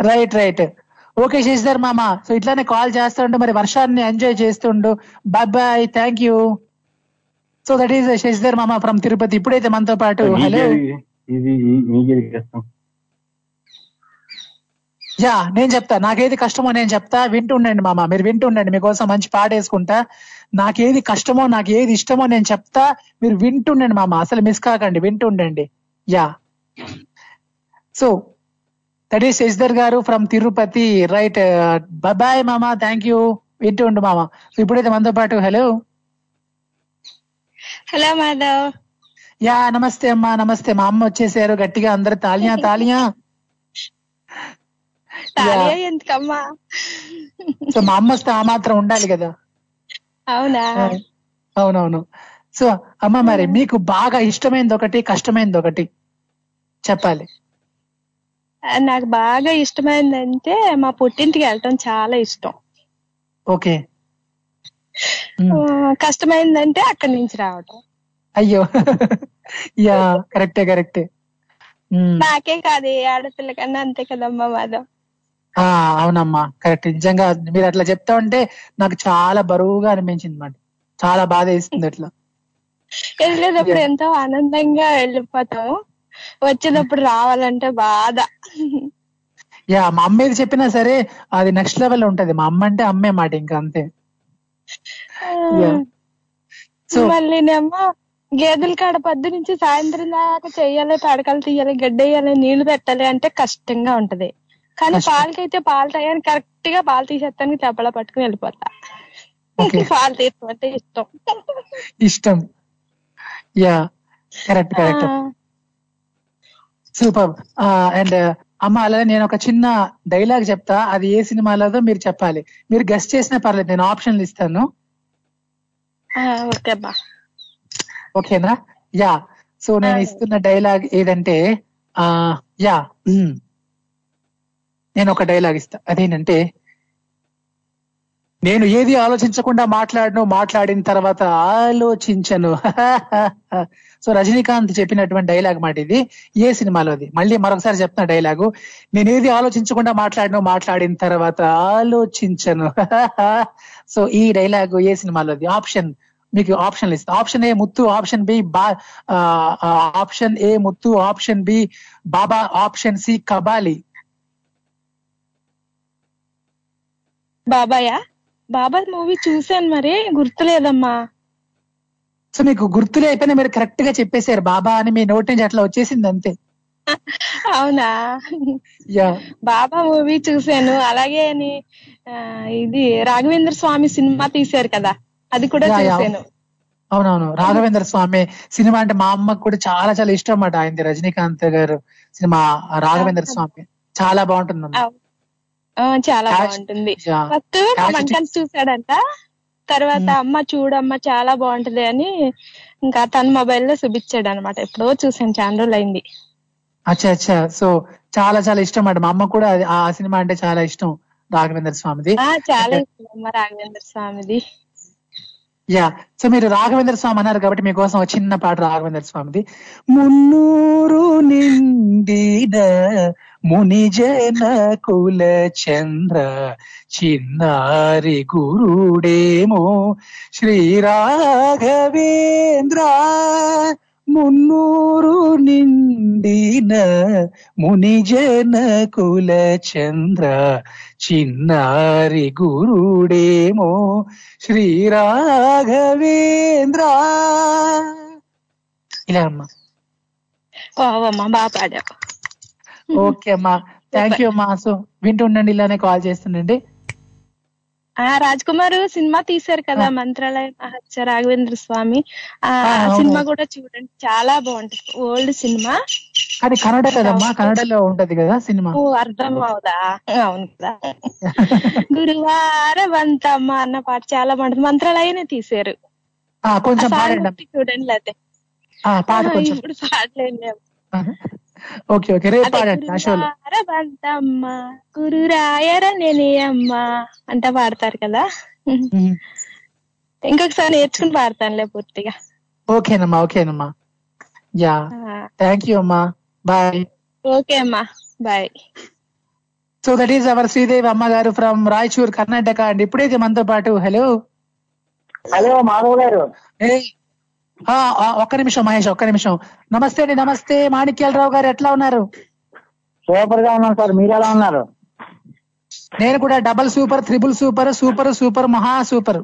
రైట్ రైట్ ఓకే శశిధర్ మామ. సో ఇట్లానే కాల్ చేస్తుండు మరి వర్షాన్ని ఎంజాయ్ చేస్తుండు. Bye bye thank you so that is Shashidhar మామ ఫ్రమ్ తిరుపతి ఇప్పుడైతే మనతో పాటు హలో యా నేను చెప్తా. నాకేది కష్టమో నేను చెప్తా. వింటుండండి మామ. మీరు వింటుండండి. మీకోసం మంచి పాట వేసుకుంటా. నాకేది కష్టమో నాకు ఏది ఇష్టమో నేను చెప్తా. మీరు వింటుండండి మామ. అసలు మిస్ కాకండి. వింటుండండి. Yeah. So that is Shashidhar గారు ఫ్రమ్ తిరుపతి రైట్ బాయ్ మామ థ్యాంక్ యూ వింటుండు మామ సో ఇప్పుడైతే మనతో పాటు హలో హలో మాధవ్ యా నమస్తే అమ్మా నమస్తే. మా అమ్మ వచ్చేసారు గట్టిగా. అందరు తాలియా తాలియా తాలియా ఎందుకమ్మా? సో మా అమ్మ వస్తే ఆ మాత్రం ఉండాలి కదా. అవునా? అవునవును. సో అమ్మ మరి మీకు బాగా ఇష్టమైనది ఒకటి కష్టమైనది ఒకటి? చెప్పాలి. నాకు బాగా ఇష్టమైందంటే మా పుట్టింటికి వెళ్ళటం చాలా ఇష్టం. ఓకే. కష్టమైందంటే అక్కడి నుంచి రావటం. అయ్యో. యా కరెక్టే కరెక్టే. నాకే కాదు ఏ ఆడపిల్ల కన్నా అంతే కదమ్మా మాధవ్. ఆ అవునమ్మా కరెక్ట్. నిజంగా మీరు అట్లా చెప్తా ఉంటే నాకు చాలా బరువుగా అనిపించింది మాట చాలా బాధ వేస్తుంది అట్లా. వెళ్ళేటప్పుడు ఎంతో ఆనందంగా వెళ్ళిపోతాం వచ్చేటప్పుడు రావాలంటే బాధ. యా మా అమ్మ ఏది చెప్పినా సరే అది నెక్స్ట్ లెవెల్ ఉంటది. మా అమ్మ అంటే అమ్మే మాట ఇంకా అంతే. మళ్ళీనేమో గేదెల కాడ పొద్దు నుంచి సాయంత్రం దాకా చెయ్యాలి తడకలు తీయాలి గడ్డేయాలి నీళ్ళు పెట్టాలి అంటే కష్టంగా ఉంటది. కానీ. పాలకైతే పాలు టయానికి కరెక్ట్గా పాలు తీసేస్తానికి తెప్పలా పట్టుకుని వెళ్ళిపోతా. పాలు అంటే ఇష్టం. ఇష్టం. Yeah. Correct correct. Super. And అమ్మ అలాగే నేను ఒక చిన్న డైలాగ్ చెప్తా. అది ఏ సినిమాలోదో మీరు చెప్పాలి. మీరు గెస్ట్ చేసినా పర్లేదు నేను ఆప్షన్లు ఇస్తాను. ఓకేనా? యా. సో నేను ఇస్తున్న డైలాగ్ ఏదంటే ఆ యా. నేను ఒక డైలాగ్ ఇస్తా. అదేంటంటే నేను ఏది ఆలోచించకుండా మాట్లాడను మాట్లాడిన తర్వాత ఆలోచించను. సో రజనీకాంత్ చెప్పినటువంటి డైలాగ్ మాట ఇది. ఏ సినిమాలోది మళ్ళీ మరొకసారి చెప్తున్నా డైలాగు. నేను ఏది ఆలోచించకుండా మాట్లాడను మాట్లాడిన తర్వాత ఆలోచించను. సో ఈ డైలాగు ఏ సినిమాలోది ఆప్షన్. మీకు ఆప్షన్ ఇస్తా option A Muthu option B బా ఆ, option A Muthu option B Baba option C Kabali. బాబాయా? Baba movie చూశాను మరి గుర్తులేదమ్మా. సో మీకు గుర్తులే అయిపోయినా మీరు కరెక్ట్గా చెప్పేశారు బాబా అని మీ నోటి నుంచి అట్లా వచ్చేసింది అంతే. అవునా? యా బాబా మూవీ చూశాను అలాగే అని, ఇది రాఘవేంద్ర స్వామి సినిమా తీశారు కదా అది కూడా. చూశాను. అవునవును రాఘవేంద్ర స్వామి సినిమా అంటే మా అమ్మకు కూడా చాలా చాలా ఇష్టం అన్నమాట. ఆయనది రజనీకాంత్ గారు సినిమా రాఘవేంద్ర స్వామి. చాలా బాగుంటుంది చాలా బాగుంటుంది. ఫస్ట్ మంటన్ చూసాడంట తర్వాత అమ్మ చూడమ్మ చాలా బాగుంటది అని ఇంకా తన మొబైల్లో చూపించాడు అనమాట ఎప్పుడో చూసాను చాలా రోజులు అయింది అచ్చా అచ్చా. సో చాలా చాలా ఇష్టం అన్నమాట. మా అమ్మ కూడా ఆ సినిమా అంటే చాలా ఇష్టం రాఘవేంద్ర స్వామిది. చాలా ఇష్టం అమ్మ రాఘవేంద్ర స్వామిది. యా. సో మీరు రాఘవేంద్ర స్వామి అన్నారు కాబట్టి మీకోసం ఒక చిన్న పాట రాఘవేంద్ర స్వామిది. మున్నూరు నిండిన మునిజన కుల చంద్ర చిన్నారి గురుడేమో శ్రీ రాఘవేంద్ర మున్నూరు నిండిన మునిజన కుల చంద్ర చిన్నారి గురుడేమో శ్రీ రాఘవేంద్ర ఇలా అమ్మా. ఓవమ్మా బాగా పాడావు ఓకే అమ్మా. థ్యాంక్ యూ అమ్మా సో వింటుండండి ఇలానే కాల్ చేస్తుండండి. ఆ రాజ్ కుమార్ సినిమా తీశారు కదా మంత్రాలయ మహత్య రాఘవేంద్ర స్వామి. ఆ. సినిమా కూడా చూడండి. చాలా బాగుంటది. ఓల్డ్ సినిమా. అది కన్నడ కదమ్మా? కన్నడలో ఉంటది కదా సినిమా. అర్థం అవుదా? అవును కదా. గురువార వంతమ్మ అన్న పాట చాలా బాగుంటుంది. మంత్రాలయనే తీశారు. కొంచెం చూడండి లేకపోతే ఇప్పుడు పాడలేను ఓకే ఓకే. రేపు పాడండి ఆ షోలో. గురురాయర అంట పాడతారు కదా. ఇంకొకసారి నేర్చుకుని పాడతానులే పూర్తిగా. ఓకేనమ్మా ఓకేనమ్మా యా. థ్యాంక్ యూ అమ్మా. బాయ్ ఓకే అమ్మా. Bye so that is our Sridevi అమ్మగారు ఫ్రమ్ రాయచూర్ కర్ణాటక అండ్. ఇప్పుడైతే మనతో పాటు హలో హలో మాధవ్ గారు. ఒక్క నిమిషం మహేష్ ఒక్క నిమిషం. నమస్తే అండి నమస్తే. మాణిక్యాలరావు గారు ఎట్లా ఉన్నారు? సూపర్గా ఉన్నాను సార్. మీరు ఎలా ఉన్నారు? నేను కూడా double super triple super super super మహా సూపర్.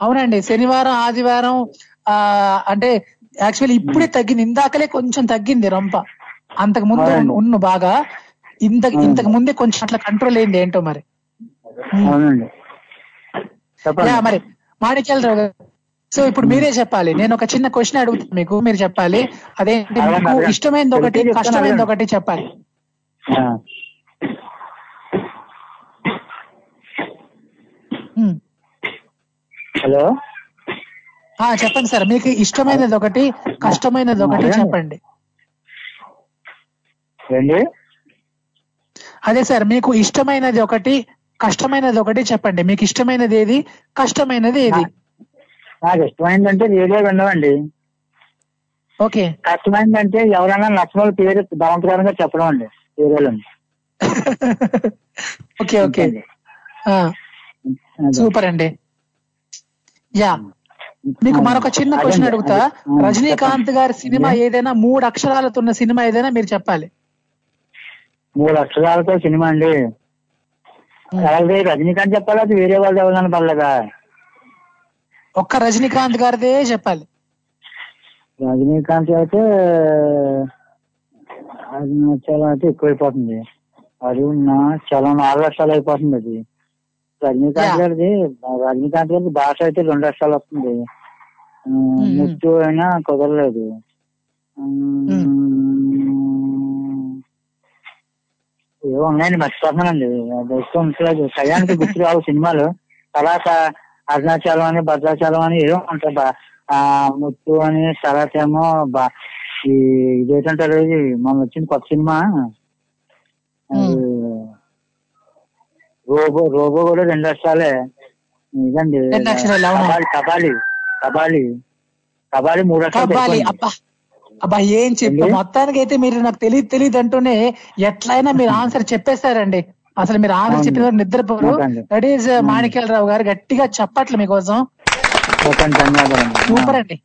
అవునండి శనివారం ఆదివారం అంటే యాక్చువల్లీ ఇప్పుడే తగ్గింది. ఇందాకలే కొంచెం తగ్గింది రొంప. అంతకు ముందు. ఉన్న బాగా. ఇంత ఇంతకు ముందే కొంచెం అట్లా కంట్రోల్ అయింది ఏంటో మరి. అవునండి. మరి మాణిక్యాలరావు సో ఇప్పుడు మీరే చెప్పాలి. నేను ఒక చిన్న క్వశ్చన్ అడుగుతాను మీకు మీరు చెప్పాలి. అదేంటి మీకు. ఇష్టమైనది ఒకటి కష్టమైనది. ఒకటి చెప్పాలి. హలో? చెప్పండి సార్. మీకు ఇష్టమైనది ఒకటి కష్టమైనది ఒకటి. చెప్పండి. అదే సార్ మీకు ఇష్టమైనది ఒకటి కష్టమైనది ఒకటి చెప్పండి. మీకు ఇష్టమైనది ఏది? కష్టమైనది ఏది? నాకు ఇష్టమైందంటే రేడియో వినవండి ఓకే. కష్టమైందంటే ఎవరైనా వాళ్ళ పేరు బలవంతకరంగా చెప్పడం అండి. రేడియోలో ఓకే ఓకే. ఆ, సూపర్ అండి. యా. మీకు మరొక చిన్న క్వశ్చన్ అడుగుతా. రజనీకాంత్ గారి సినిమా ఏదైనా మూడు అక్షరాలతో ఉన్న సినిమా ఏదైనా మీరు చెప్పాలి. మూడు అక్షరాలతో సినిమా అండి. అలాగే రజనీకాంత్ చెప్పాలా అది వేరే వాళ్ళు ఎవరైనా పర్లేదా? ఒక్క రజనీకాంత్ గారిదే చెప్పాలి. రజనీకాంత్ అయితే అది నా చాలా అయితే ఎక్కువైపోతుంది. అది నా చాలా నాలుగు లక్షలు అయిపోతుంది అది. రజనీకాంత్. గారిది రజనీకాంత్ గారి భాష అయితే రెండు లక్షలు వస్తుంది. ముత్తు అయినా కుదరలేదు. ఏవో ఉన్నాయండి మర్చిపోతున్నానండి ఉంచలేదు టయానికి గుర్తు రావు సినిమాలు. తర్వాత అరుణాచలం అని భద్రాచలం అని ఏదో ఉంటాయి. ముత్తు అని తర్వాత ఏమో బా ఈ ఇదేంటారు ఇది మొన్న వచ్చింది కొత్త సినిమా. రోబో రోబో కూడా రెండు అక్షరాలే. ఇదండి? కబాలి కబాలి కబాలి. కబాలి మూడు అక్షరాలు. అబ్బా ఏం చెప్పు? మొత్తానికి అయితే మీరు నాకు తెలియదు తెలియదు అంటూనే ఎట్లయినా మీరు ఆన్సర్ చెప్పేస్తారండి. అసలు మీరు ఆన్సర్. చెప్పిన నిద్రపోరు. దట్ ఈస్ మాణిక్యాలరావు గారు గట్టిగా చెప్పట్లు మీకోసం. సూపర్ అండి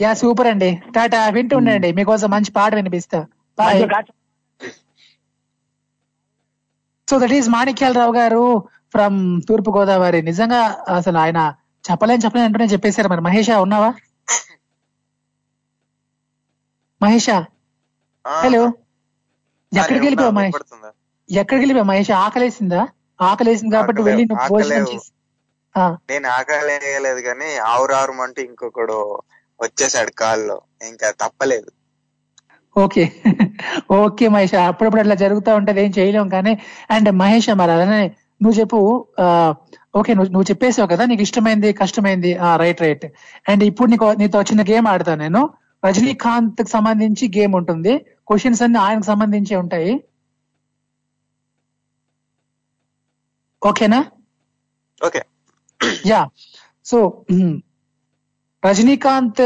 యా సూపర్ అండి. టాటా వింటూ ఉండండి. మీకోసం మంచి పాట వినిపిస్తా. Bye so that is Manikyalarao గారు ఫ్రమ్ తూర్పు గోదావరి. నిజంగా అసలు ఆయన చెప్పలేని చెప్పలేని అంటూనే చెప్పేశారు మరి. మహేష ఉన్నావా? మహేషా? హలో? ఎక్కడికి వెళ్ళిపోయావు మహేష్? ఎక్కడికి వెళ్ళిపోయావు మహేష్? ఆకలేసిందా? ఆకలేసింది కాబట్టి వెళ్ళి నువ్వు భోజనం. చేసి. నేను ఆకలి వేయలేదు కానీ ఆవురారు అంటూ ఇంకొకడు వచ్చేసాడు కాల్లో. ఇంకా తప్పలేదు. ఓకే. ఓకే మహేష్ అప్పుడప్పుడు అట్లా జరుగుతూ ఉంటది ఏం చేయలేం కానీ అండ్ మహేష్ మరి అలానే నువ్వు చెప్పు ఓకే నువ్వు నువ్వు చెప్పేసావు కదా నీకు ఇష్టమైంది కష్టమైంది రైట్ రైట్. అండ్ ఇప్పుడు నీకు నీతో చిన్న గేమ్ ఆడతాను నేను. రజనీకాంత్కి సంబంధించి గేమ్ ఉంటుంది. క్వశ్చన్స్ అన్ని ఆయనకు సంబంధించి ఉంటాయి. ఓకేనా? ఓకే. యా. సో రజనీకాంత్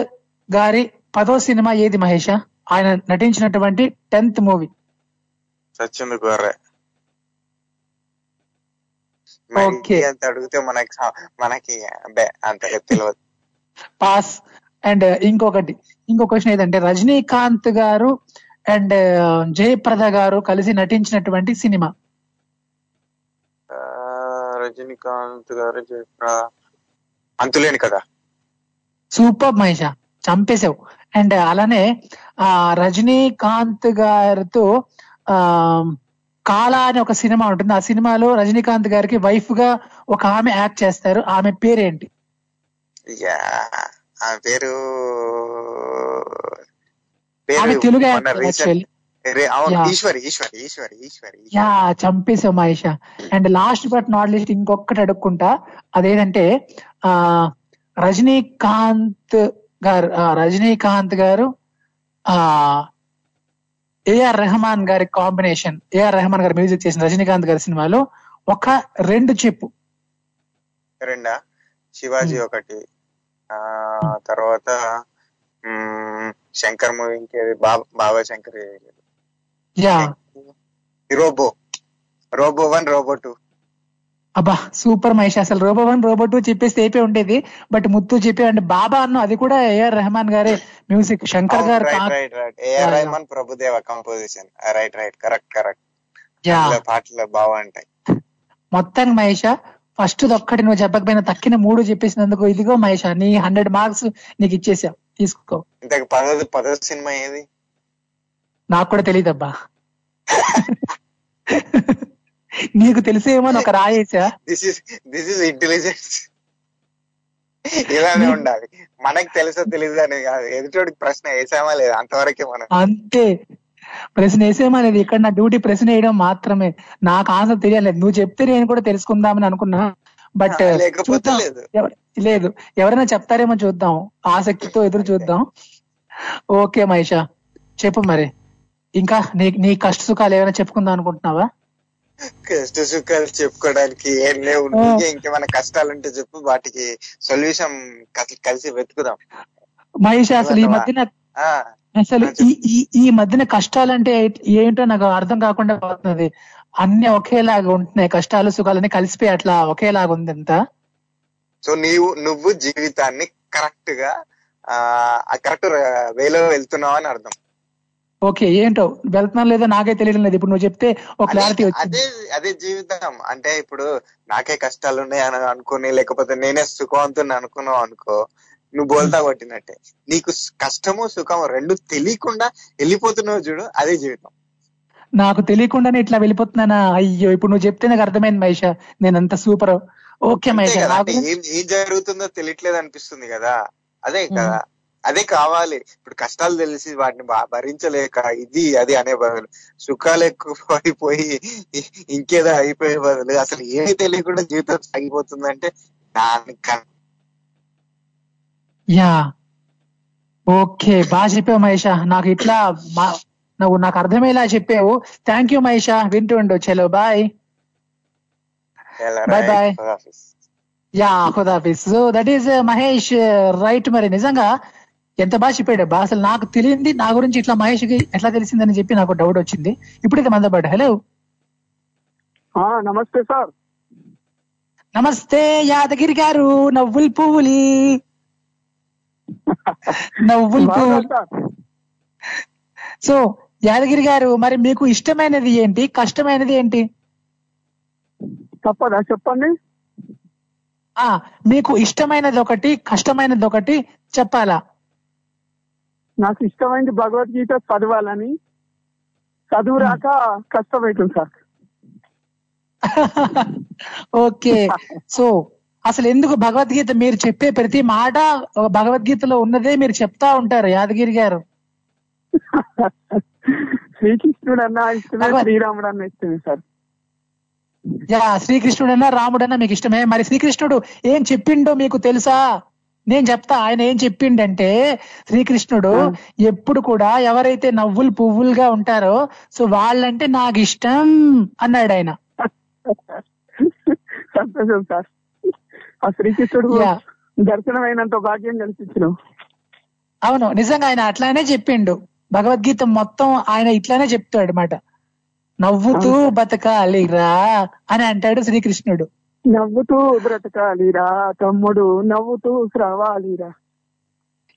గారి పదో సినిమా ఏది మహేష? ఆయన నటించినటువంటి టెన్త్ మూవీ. సచ్చింది గొర్రె ఓకే. అంత అడిగితే మనకి మనకి అంతగా తెలియదు పాస్. అండ్ ఇంకొకటి. ఇంకో క్వశ్చన్ ఏదంటే రజనీకాంత్ గారు అండ్ జయప్రద గారు కలిసి నటించినటువంటి సినిమా. రజనీకాంత్ గారు అంతులేని కదా సూపర్ మహేష చంపేశావు. అండ్ అలానే ఆ రజనీకాంత్ గారితో ఆ కాలా అని ఒక సినిమా ఉంటుంది. ఆ సినిమాలో రజనీకాంత్ గారికి వైఫ్గా ఒక ఆమె యాక్ట్ చేస్తారు. ఆమె పేరేంటి? ఆమె పేరు Telugu and last but not least ఇంకొకటి అడుక్కుంటా. అదేంటంటే ఆ రజనీకాంత్ గారు రజనీకాంత్ గారు ఆ ఏఆర్ రెహమాన్ గారి కాంబినేషన్ ఏఆర్ రెహమాన్ గారి మ్యూజిక్ చేసిన రజనీకాంత్ గారి సినిమాలో ఒక రెండు చెప్పు. రెండా? శివాజీ ఒకటి. ఆ తర్వాత శంకర్ మూవీ ఇంకేది Baba Shankar yeah. Robo. Robo one robo two. అబ్బా సూపర్ మహేష్. అసలు రోబో వన్ రోబో టూ చెప్పేస్తే అయిపోయి ఉండేది. బట్ ముత్తు చెప్పి అంటే బాబా అన్న అది కూడా ఏఆర్ రెహమాన్ గారి. మ్యూజిక్ శంకర్ గారు రైట్ కా- right right AR Rahman Prabhudeva composition right right correct correct yeah. పాటలు బాగుంటాయి మొత్తానికి మహేష ఫస్ట్ ఒక్కటి నువ్వు చెప్పకపోయినా తక్కిన మూడు చెప్పేసినందుకు ఇదిగో మహేష నీ హండ్రెడ్ మార్క్స్ నీకు ఇచ్చేసా తీసుకో. సినిమా ఏది? నాకు కూడా తెలియదబ్బా నీకు తెలిసేమో ఒక రాయేసా this is this is intelligence ఇలానే ఉండాలి. మనకి తెలుసో తెలియదు అని కాదు. ఎదుటోడికి ప్రశ్న వేసామా లేదా? అంతవరకే మనం. అంతే. ప్రశ్న వేసేమో అనేది ఇక్కడ నా డ్యూటీ ప్రశ్న వేయడం మాత్రమే. నాకు ఆన్సర్ తెలియలేదు. నువ్వు చెప్తే నేను కూడా తెలుసుకుందామని అనుకున్నా. బట్ చూద్దాం. లేదు. ఎవ- లేదు. ఎవరైనా చెప్తారేమో చూద్దాం. ఆసక్తితో ఎదురు చూద్దాం. ఓకే మహేష. చెప్పు మరి. ఇంకా నీ నీ కష్ట సుఖాలు ఏమైనా చెప్పుకుందాం అనుకుంటున్నావా? కష్ట సుఖాలు చెప్పుకోవడానికి ఏం లేవు. ఇంకేమైనా కష్టాలు ఉంటే చెప్పు. వాటికి సొల్యూషన్ కలిసి వెతుకుదాం. మహేష్ అసలు ఈ మధ్యన అసలు ఈ ఈ మధ్యన కష్టాలంటే ఏంటో నాకు అర్థం కాకుండా పోతుంది. అన్ని ఒకేలాగా ఉంటున్నాయి. కష్టాలు సుఖాలన్నీ కలిసిపోయి అట్లా ఒకేలాగా ఉంది అంతా. సో నీవు నువ్వు జీవితాన్ని కరెక్ట్గా ఆ కరెక్ట్ వేలో వెళ్తున్నావు అని అర్థం. ఓకే ఏంటో? వెళ్తున్నాను లేదో నాకే తెలియడం లేదు. ఇప్పుడు నువ్వు చెప్తే ఒక క్లారిటీ అదే అదే జీవితం. అంటే ఇప్పుడు నాకే కష్టాలు ఉన్నాయి అని అనుకుని లేకపోతే నేనే సుఖవంతుని అనుకున్నావు అనుకో నువ్వు బోల్తా కొట్టినట్టే. నీకు కష్టము సుఖము రెండు తెలియకుండా వెళ్ళిపోతున్నావు చూడు అదే జీవితం. నాకు తెలియకుండానే ఇట్లా వెళ్ళిపోతున్నానా? అయ్యో ఇప్పుడు నువ్వు చెప్తే నాకు అర్థమైంది మహేష. నేను అంత సూపర్. ఓకే మహేష ఏం జరుగుతుందో తెలియట్లేదు అనిపిస్తుంది కదా. అదే కదా అదే కావాలి. ఇప్పుడు కష్టాలు తెలిసి వాటిని భరించలేక ఇది అది అనే బదులు. సుఖాలు ఎక్కువ అయిపోయి ఇంకేదో అయిపోయే బదులు. అసలు ఏమీ తెలియకుండా జీవితం సాగిపోతుందంటే దానికి యా. ఓకే. బాగా చెప్పావు మహేష. నాకు ఇట్లా నువ్వు నాకు అర్థమయ్యేలా చెప్పావు. థ్యాంక్ యూ మహేషా. వింటుండు చలో bye. Bye bye. Yeah ఖుదాఫీస్ so that is Mahesh right మరి. నిజంగా ఎంత బాగా చెప్పాడు. అబ్బా అసలు నాకు తెలియంది నా గురించి ఇట్లా మహేష్కి ఎట్లా తెలిసిందని చెప్పి నాకు డౌట్ వచ్చింది. ఇప్పుడైతే మందపడ్డా హలో నమస్తే సార్. నమస్తే యాదగిరి గారు. నవ్వుల్ పువ్వులి నవ్వుల్ పువ్వులు సో యాదగిరి గారు మరి మీకు ఇష్టమైనది ఏంటి? కష్టమైనది ఏంటి? తప్పదా? చెప్పండి. ఆ మీకు ఇష్టమైనది ఒకటి కష్టమైనది ఒకటి చెప్పాలా? నాకు ఇష్టమైంది భగవద్గీత చదవాలని. చదువు రాక కష్టమవుతుంది సార్. ఓకే. సో అసలు ఎందుకు భగవద్గీత మీరు చెప్పే ప్రతి మాట భగవద్గీతలో ఉన్నదే మీరు చెప్తా ఉంటారు యాదగిరి గారు. శ్రీకృష్ణుడు అన్న ఇష్టమే శ్రీరాముడు అన్న ఇష్టమే సార్. యా శ్రీకృష్ణుడన్నా రాముడన్నా మీకు ఇష్టమే. మరి శ్రీకృష్ణుడు ఏం చెప్పిండో మీకు తెలుసా? నేను చెప్తా ఆయన ఏం చెప్పిండంటే శ్రీకృష్ణుడు ఎప్పుడు కూడా ఎవరైతే నవ్వులు పువ్వులుగా ఉంటారో సో వాళ్ళంటే నాకు ఇష్టం అన్నాడు ఆయన. సంతోషం సార్. ఆ శ్రీకృష్ణుడు. దర్శనమైనంత భాగ్యం కల్పించడం అవును నిజంగా ఆయన అట్లానే చెప్పిండు. భగవద్గీత మొత్తం ఆయన ఇట్లానే చెప్తాడు అనమాట నవ్వుతూ బతకాలిరా అని అంటాడు శ్రీకృష్ణుడు. నవ్వుతూ బ్రతకాలిరా తమ్ముడు నవ్వుతూ శ్రవాలిరా.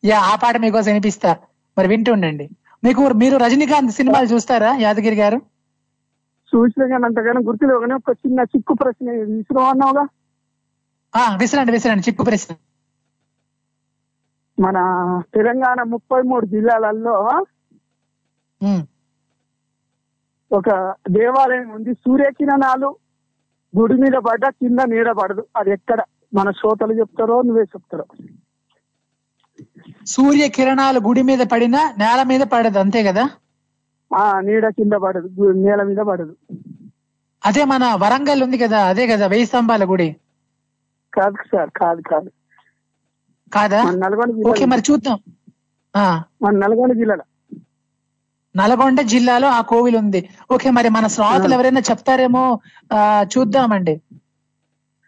యా ఆ పాట మీకోసం వినిపిస్తా. మరి వింటూ ఉండండి మీకు మీరు రజనీకాంత్ సినిమాలు చూస్తారా యాదగిరి గారు? చూసిన కానీ అంతగానో గుర్తులేవు కానీ ఒక చిన్న చిక్కు ప్రశ్న ఆ విసరండి విసరండి చిక్కు ప్రశ్న మన తెలంగాణ ముప్పై మూడు జిల్లాలలో ఒక దేవాలయం ఉంది సూర్యకిరణాలు గుడి మీద పడ్డ కింద నీడ పడదు. అది ఎక్కడ మన శ్రోతలు చెప్తారో నువ్వే చెప్తారో. సూర్య కిరణాలు గుడి మీద పడినా నేల మీద పడదు అంతే కదా? ఆ నీడ కింద పడదు నేల మీద పడదు. అదే మన వరంగల్ ఉంది కదా అదే కదా వెయ్యి స్తంభాల గుడి. కాదు సార్ కాదు కాదు. కాదా? నల్గొండ ఓకే మరి చూద్దాం. మన నల్గొండ జిల్లాలో. నల్గొండ జిల్లాలో ఆ కోవిల్ ఉంది. ఓకే మరి మన శ్రోతలు ఎవరైనా చెప్తారేమో చూద్దామండి.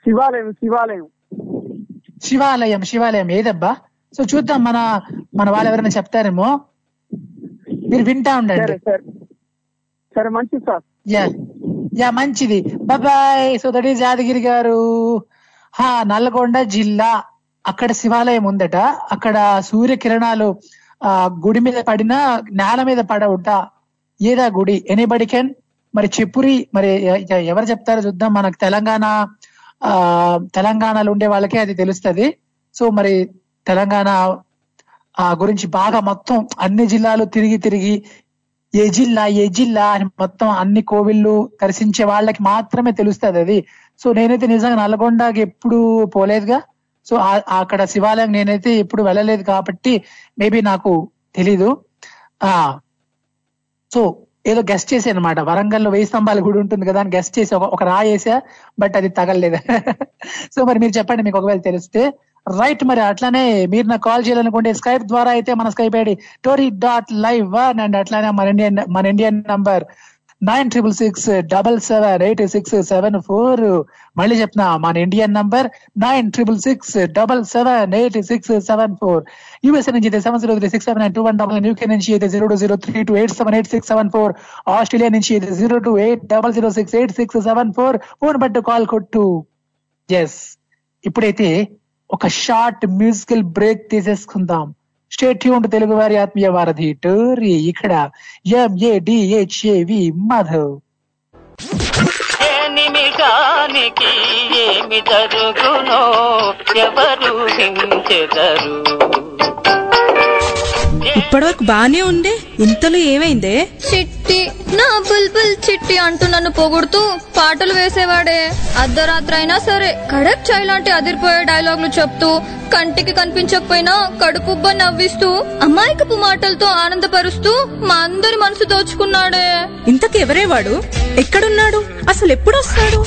శివాలయం శివాలయం. శివాలయం శివాలయం. ఏదబ్బా? సో చూద్దాం మన మన వాళ్ళు ఎవరైనా చెప్తారేమో. మీరు వింటా ఉండండి. సరే సరే. సరే మంచిది సార్. యా. యా మంచిది. Bye so that is Yadagiri గారు. నల్గొండ జిల్లా అక్కడ శివాలయం ఉందట. అక్కడ సూర్యకిరణాలు ఆ గుడి మీద పడినా నేల మీద పడవుట ఏదా గుడి? ఎనీబడి కెన్ మరి చెప్పురి మరి ఎవరు చెప్తారో చూద్దాం. మనకు తెలంగాణ ఆ తెలంగాణలో ఉండే వాళ్ళకే అది తెలుస్తది. సో మరి తెలంగాణ ఆ గురించి బాగా మొత్తం అన్ని జిల్లాలు తిరిగి తిరిగి ఏ జిల్లా ఏ జిల్లా అని మొత్తం అన్ని కోవిళ్ళు దర్శించే వాళ్ళకి మాత్రమే తెలుస్తుంది అది. సో నేనైతే నిజంగా నల్గొండకి ఎప్పుడు పోలేదుగా. సో అక్కడ శివాలయం నేనైతే ఎప్పుడు వెళ్ళలేదు కాబట్టి మేబీ నాకు తెలీదు. ఆ సో ఏదో గెస్ట్ చేసా అనమాట వరంగల్లో వెయ్యి స్తంభాలు గుడి ఉంటుంది కదా అని గెస్ట్ చేసి ఒక ఒక రాయి వేసా బట్ అది తగలలేదు. సో మరి మీరు చెప్పండి మీకు ఒకవేళ తెలిస్తే. రైట్ మరి అట్లానే మీరు నాకు కాల్ చేయాలనుకుంటే స్కైప్ ద్వారా అయితే మన Skype ID Tori dot live and అట్లానే మన ఇండియన్ మన Indian number nine triple six double seven eight six seven four. మళ్ళీ చెప్తున్నా మన Indian number nine triple six double seven eight six seven four. USA నుంచి అయితే seven zero three six seven nine two one double UK నుంచి అయితే zero two zero three two eight seven eight six seven four. Australia నుంచి అయితే zero two eight double zero six eight six seven four. Phone బట్టు call కొట్టు. Yes ఇప్పుడైతే ఒక short musical break తీసేసుకుందాం. Stay tuned Telugu వారి ఆత్మీయ వారధి టోరీ ఇక్కడ ఎంఏడిహెచ్ఏవి మాధవ్ నిమిషానికి ఏమి జరుగునో ఎవరు హించెదరు? ఇప్పటివరకు బానే ఉండే ఇంతలో ఏమైందే? చిట్టి నా బుల్బుల్ చిట్టి అంటూ నన్ను పొగుడుతూ పాటలు వేసేవాడే. అర్ధరాత్రి అయినా సరే కడక్ చాయ్ లాంటి అదిరిపోయే డైలాగులు చెప్తూ కంటికి కనిపించకపోయినా కడుపుబ్బ నవ్విస్తూ అమాయకపు మాటలతో ఆనందపరుస్తూ మా అందరి మనసు దోచుకున్నాడే. ఇంతకు ఎవరే వాడు ఎక్కడున్నాడు? అసలు ఎప్పుడు వస్తాడు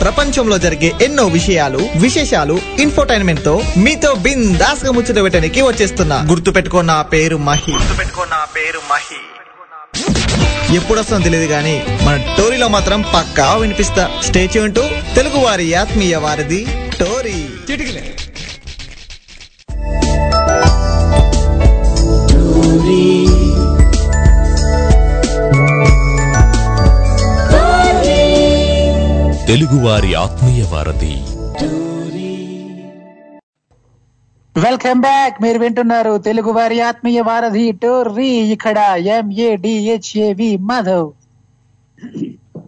ప్రపంచంలో జరిగే ఎన్నో విషయాలు విశేషాలు ఇన్ఫోటైన్మెంట్తో మీతో బిందాస్గా ముచ్చట పెట్టడానికి వచ్చేస్తున్నా. గుర్తు పెట్టుకో నా పేరు మహి. నా పేరు మహి. ఎప్పుడు వస్తుందో తెలియదు కానీ మన టోరీలో మాత్రం పక్కా వినిపిస్తా. స్టేచ్యూ అంటూ తెలుగు వారి ఆత్మీయ వారిది టోరీ. తెలుగువారి ఆత్మీయ వారధి. వెల్కమ్ బ్యాక్ మీరు వింటున్నారు తెలుగు వారి ఆత్మీయ వారధి టోర్రీ. ఇక్కడ ఎంఏడిహెచ్ఏవి మాధవ్.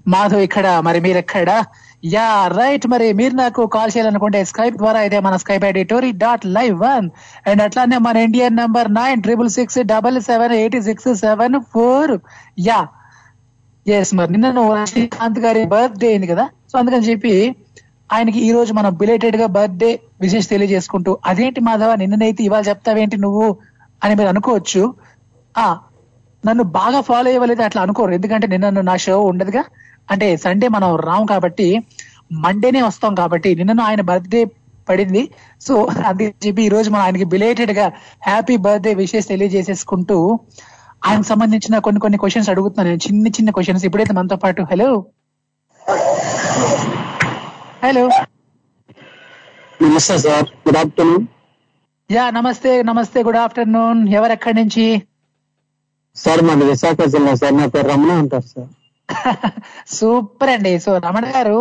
మాధవ్ ఇక్కడ. మరి మీరు యా రైట్. మరి మీరు నాకు కాల్ చేయాలనుకుంటే స్కైప్ ద్వారా అయితే మన Skype ID Tori dot live one. And అట్లానే మన Indian number nine triple six double seven eighty six seven four yeah. Yes మరి నిన్న నువ్వు రజనీకాంత్ గారి బర్త్డే అయింది కదా? సో అందుకని చెప్పి ఆయనకి ఈ రోజు మనం బిలేటెడ్గా బర్త్డే విశేష తెలియజేసుకుంటూ అదేంటి మాధవ నిన్ననైతే ఇవాళ చెప్తావేంటి నువ్వు? అని మీరు అనుకోవచ్చు. ఆ నన్ను బాగా ఫాలో అయ్యవలేదు అట్లా అనుకోరు. ఎందుకంటే నిన్న నా షో ఉండదుగా. అంటే సండే మనం రాము కాబట్టి మండేనే వస్తాం కాబట్టి నిన్నను ఆయన బర్త్డే పడింది. సో అది చెప్పి ఈ రోజు మనం ఆయనకి బిలేటెడ్గా హ్యాపీ బర్త్డే విషెస్ తెలియజేసేసుకుంటూ ఆయనకు సంబంధించిన కొన్ని కొన్ని క్వశ్చన్స్ అడుగుతున్నాను. నేను చిన్న చిన్న క్వశ్చన్స్ ఇప్పుడైతే మనతో పాటు హలో హలో నమస్తే సార్ గుడ్ ఆఫ్టర్నూన్ యా నమస్తే నమస్తే గుడ్ ఆఫ్టర్నూన్ ఎవరు ఎక్కడి నుంచి? సార్ మాది విశాఖ జిల్లా సార్ నా పేరు రమణ అంటారు సార్ సూపర్ అండి. సో రమణ గారు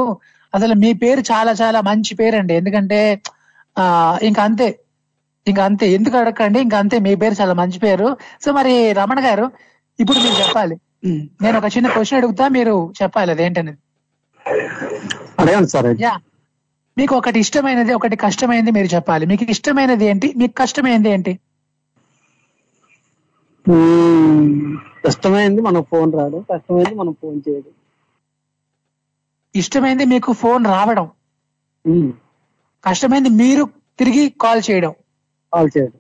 అసలు మీ పేరు చాలా చాలా మంచి పేరు అండి ఎందుకంటే ఆ ఇంకా అంతే. ఇంకా అంతే. ఎందుకు అడగండి ఇంకా అంతే. మీ పేరు చాలా మంచి పేరు. సో మరి రమణ గారు ఇప్పుడు మీరు చెప్పాలి. నేను ఒక చిన్న క్వశ్చన్ అడుగుతా మీరు చెప్పాలి అదేంటనేది. అడగండి సార్. మీకు ఒకటి ఇష్టమైనది ఒకటి కష్టమైనది మీరు చెప్పాలి. మీకు ఇష్టమైనది ఏంటి? మీకు కష్టమైనది ఏంటి? మ్మ్. ఇష్టమైంది మనం ఫోన్ రావడం కష్టమైంది మనం ఫోన్ చేయడం. ఇష్టమైనది మీకు ఫోన్ రావడం. మ్మ్. కష్టమైనది మీరు తిరిగి కాల్ చేయడం. కాల్ చేయడం.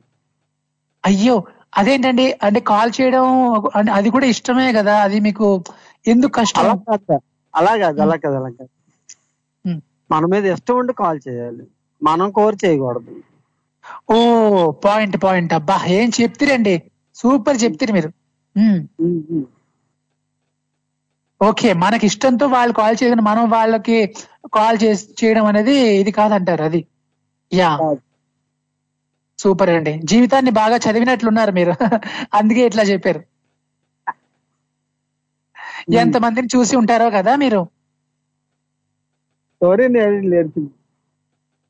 అయ్యో అదేంటండి? అంటే కాల్ చేయడం అది కూడా ఇష్టమే కదా? అది మీకు ఎందుకు కష్టం? అలా కాదు. అలా కాదు అలా కాదు. మన మీద ఇష్టం ఉండి కాల్ చేయాలి. మనం కోరి చేయకూడదు. ఓ పాయింట్ పాయింట్. అబ్బా ఏం చెప్తిరండి? సూపర్ చెప్తిరు మీరు. ఓకే మనకి ఇష్టంతో వాళ్ళు కాల్ చేయడం మనం వాళ్ళకి కాల్ చేసి చేయడం అనేది ఇది కాదంటారు అది. యా. సూపర్ అండి. జీవితాన్ని బాగా చదివినట్లున్నారు మీరు. అందుకే ఇట్లా చెప్పారు. ఎంత మందిని చూసి ఉంటారో కదా మీరు?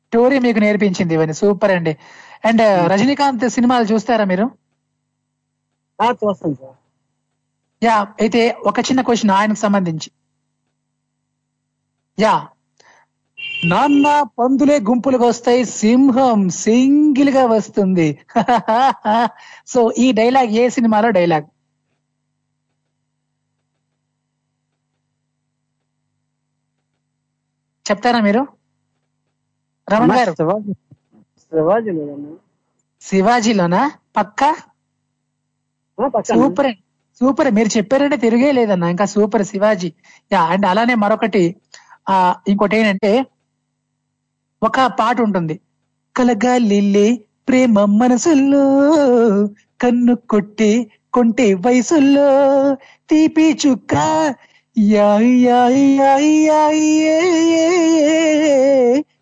స్టోరీ మీకు నేర్పించింది ఇవన్నీ. సూపర్ అండి. అండ్ రజనీకాంత్ సినిమాలు చూస్తారా మీరు? చూస్తాను సార్. యా అయితే ఒక చిన్న క్వశ్చన్ ఆయనకు సంబంధించి. యా. నాన్న పందులే గుంపులుగా వస్తాయి సింహం సింగిల్గా వస్తుంది. సో ఈ డైలాగ్ ఏ సినిమాలో డైలాగ్? చెప్తారా మీరు? రమణ గారు. శివాజీలోనా? పక్కా? సూపర్. సూపర్. మీరు చెప్పారంటే తిరిగే లేదన్న. ఇంకా సూపర్ శివాజీ. యా అండ్ అలానే మరొకటి. ఆ ఇంకోటి ఏంటంటే ఒక పాట ఉంటుంది. కలగాలిల్లే ప్రేమ మనసుల్లో కన్ను కొట్టి కొంటే వయసుల్లో తీపి చుక్క.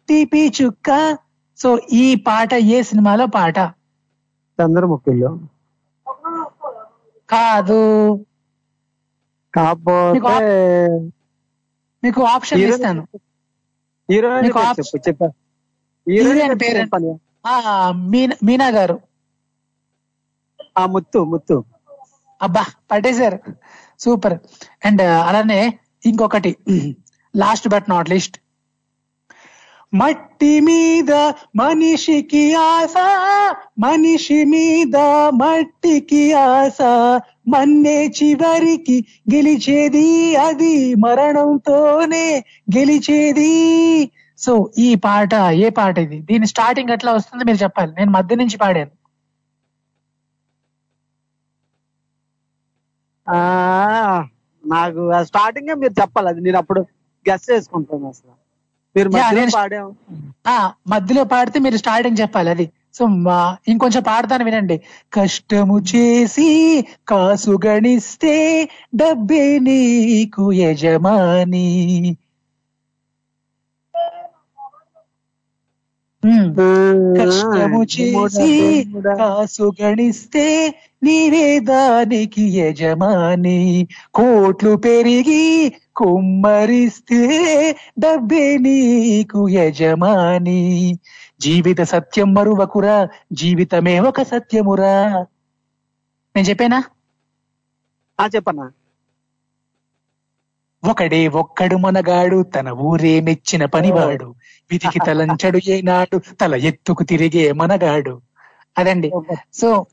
తీపి చుక్క. సో ఈ పాట ఏ సినిమాలో పాట? చంద్రముఖిలో. కాదు. మీకు ఆప్షన్ ఇస్తాను. మీనా గారు. ఆ ముత్తు ముత్తు. అబ్బా పట్టేశారు. సూపర్ అండ్ uh, అలానే ఇంకొకటి. లాస్ట్ బట్ నాట్ లిస్ట్ మట్టి మీద మనిషికి ఆశ మనిషి మీద మట్టికి ఆశ. మన్నే చివరికి గెలిచేది అది మరణంతోనే గెలిచేది. సో ఈ పాట ఏ పాట ఇది? దీని స్టార్టింగ్ ఎట్లా వస్తుంది మీరు చెప్పాలి? నేను మధ్య నుంచి పాడాను. నాకు స్టార్టింగ్ మీరు చెప్పాలి. అది నేను అప్పుడు గెస్ చేసుకుంటాను అసలు. మీరు మధ్యలో పాడాం మధ్యలో పాడితే మీరు స్టార్టింగ్ చెప్పాలి అది. సో ఇంకొంచెం పాడతాను వినండి. కష్టము చేసి కాసు గణిస్తే డబ్బే నీకు యజమాని. కష్టము చేసి కాసు గణిస్తే నీవే దానికి యజమాని. కోట్లు పెరిగి కుమ్మరిస్తే డబ్బే నీకు యజమాని. జీవిత సత్యం మరువకురా జీవితమే ఒక సత్యమురా. నేను చెప్పానా? చెప్పన్నా. ఒకడే ఒక్కడు మనగాడు తన ఊరే మెచ్చిన పనివాడు. విధికి తలంచడు ఏనాడు తల ఎత్తుకు తిరిగే మనగాడు. అదండి. సో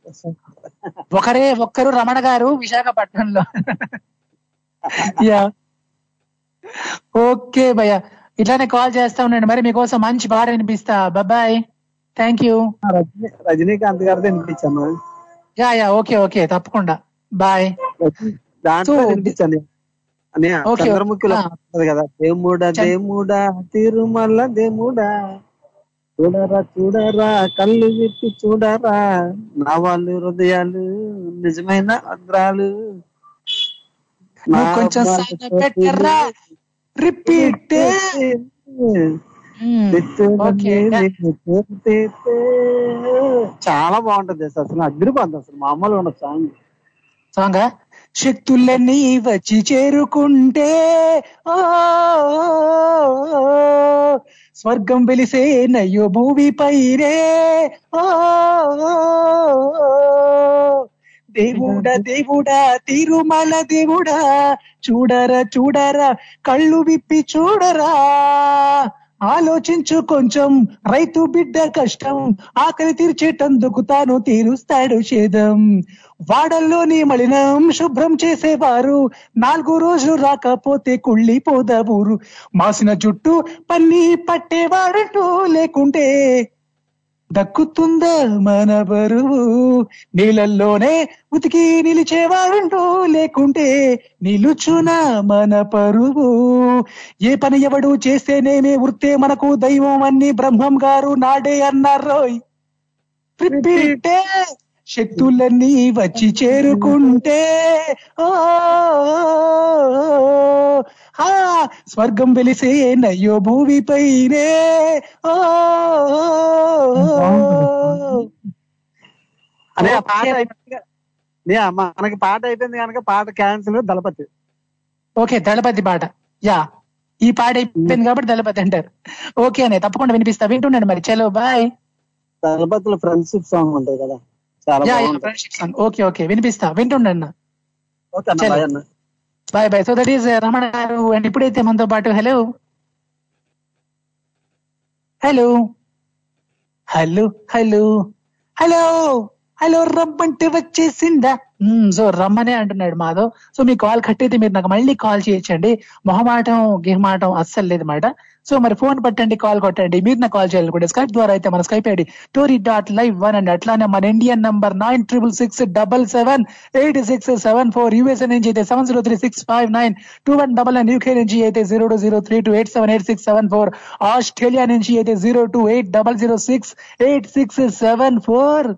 ఒకరే ఒక్కరు రమణ గారు విశాఖపట్నంలో. యా. ఓకే భయ్య. ఇట్లానే కాల్ చేస్తా ఉండండి. మరి మీకోసం మంచి పాట వినిపిస్తా. Bye thank you Rajini- Rajinikanth వినిపించమ్మా yeah yeah. Okay okay. తప్పకుండా. బాయ్. దాంట్లో వినిపించండి. అని చంద్రముఖిలో కదా. దేముడా దేముడా తిరుమల దేముడా. చూడరా చూడరా కళ్ళు విప్పి చూడరా. నా వాళ్ళు హృదయాలు నిజమైన నువ్వు కొంచెం రిపీట్. చాలా బాగుంటది అసలు అగ్రిపోద్ది అసలు. మామూలుగా ఉండదు సాంగ్. సాంగ్? శక్తులన్నీ వచ్చి చేరుకుంటే ఆ, స్వర్గం వెలిసే నయ్యో భూమి పైరే ఆ, దేవుడా దేవుడా తిరుమల దేవుడా చూడరా చూడరా కళ్ళు విప్పి చూడరా ఆలోచించు కొంచెం రైతు బిడ్డ కష్టం ఆకలి తీర్చేటందుకు తాను తీరుస్తాడు చేదం వాడల్లోని మలినం శుభ్రం చేసేవారు. నాలుగు రోజులు రాకపోతే కుళ్ళిపోదా ఊరు మాసిన జుట్టు పన్ని పట్టేవాడంటూ లేకుంటే దక్కుతుందా మన బరువు నీళ్ళల్లోనే ఉతికి నిలిచేవాడంటూ లేకుంటే నిలుచునా మన పరువు ఏ పని ఎవడు చేస్తేనేమే వృత్తే మనకు దైవం అన్ని బ్రహ్మం గారు నాడే అన్నారోయ్. శక్తులన్నీ వచ్చి చేరుకుంటే ఆ, ఆ, స్వర్గం వెలిసే నయ్యో భూమిపైనే ఆ, అనే ఆ పాట అయిపోయింది. నే మనకి పాట అయిపోయింది కనుక పాట క్యాన్సిల్ దళపతి. ఓకే దళపతి పాట. యా ఈ పాట అయిపోయింది కాబట్టి దళపతి అంటారు. ఓకే అనే తప్పకుండా వినిపిస్తా. వింటున్నాను మరి. చలో బాయ్. దళపతిలో ఫ్రెండ్షిప్ సాంగ్ ఉంటుంది కదా. చాలా ఓకే ఓకే. వినిపిస్తా. అన్న. Bye bye so that is Ramana గారు అండ్ ఇప్పుడైతే మనతో పాటు hello hello hello hello hello hello రమ్మంటే వచ్చేసిందా? సో రమ్మనే అంటున్నాడు మాధవ్. సో మీ కాల్ కట్ అయితే మీరు నాకు మళ్ళీ కాల్ చేయొచ్చండి. మొహమాటం గిహమాటం అస్సలు లేదు మాట. సో మరి ఫోన్ పట్టండి కాల్ కొట్టండి. మీరు నా కాల్ చేయాలి కూడా స్కైప్ ద్వారా అయితే మన Skype ID Tori dot live one and. అట్లానే మన Indian number nine triple six double seven eight six seven four USA నుంచి అయితే seven zero three six five nine two one double nine UK నుంచి అయితే zero two zero three two eight seven eight six seven four Australia నుంచి అయితే zero two eight double zero six eight six seven four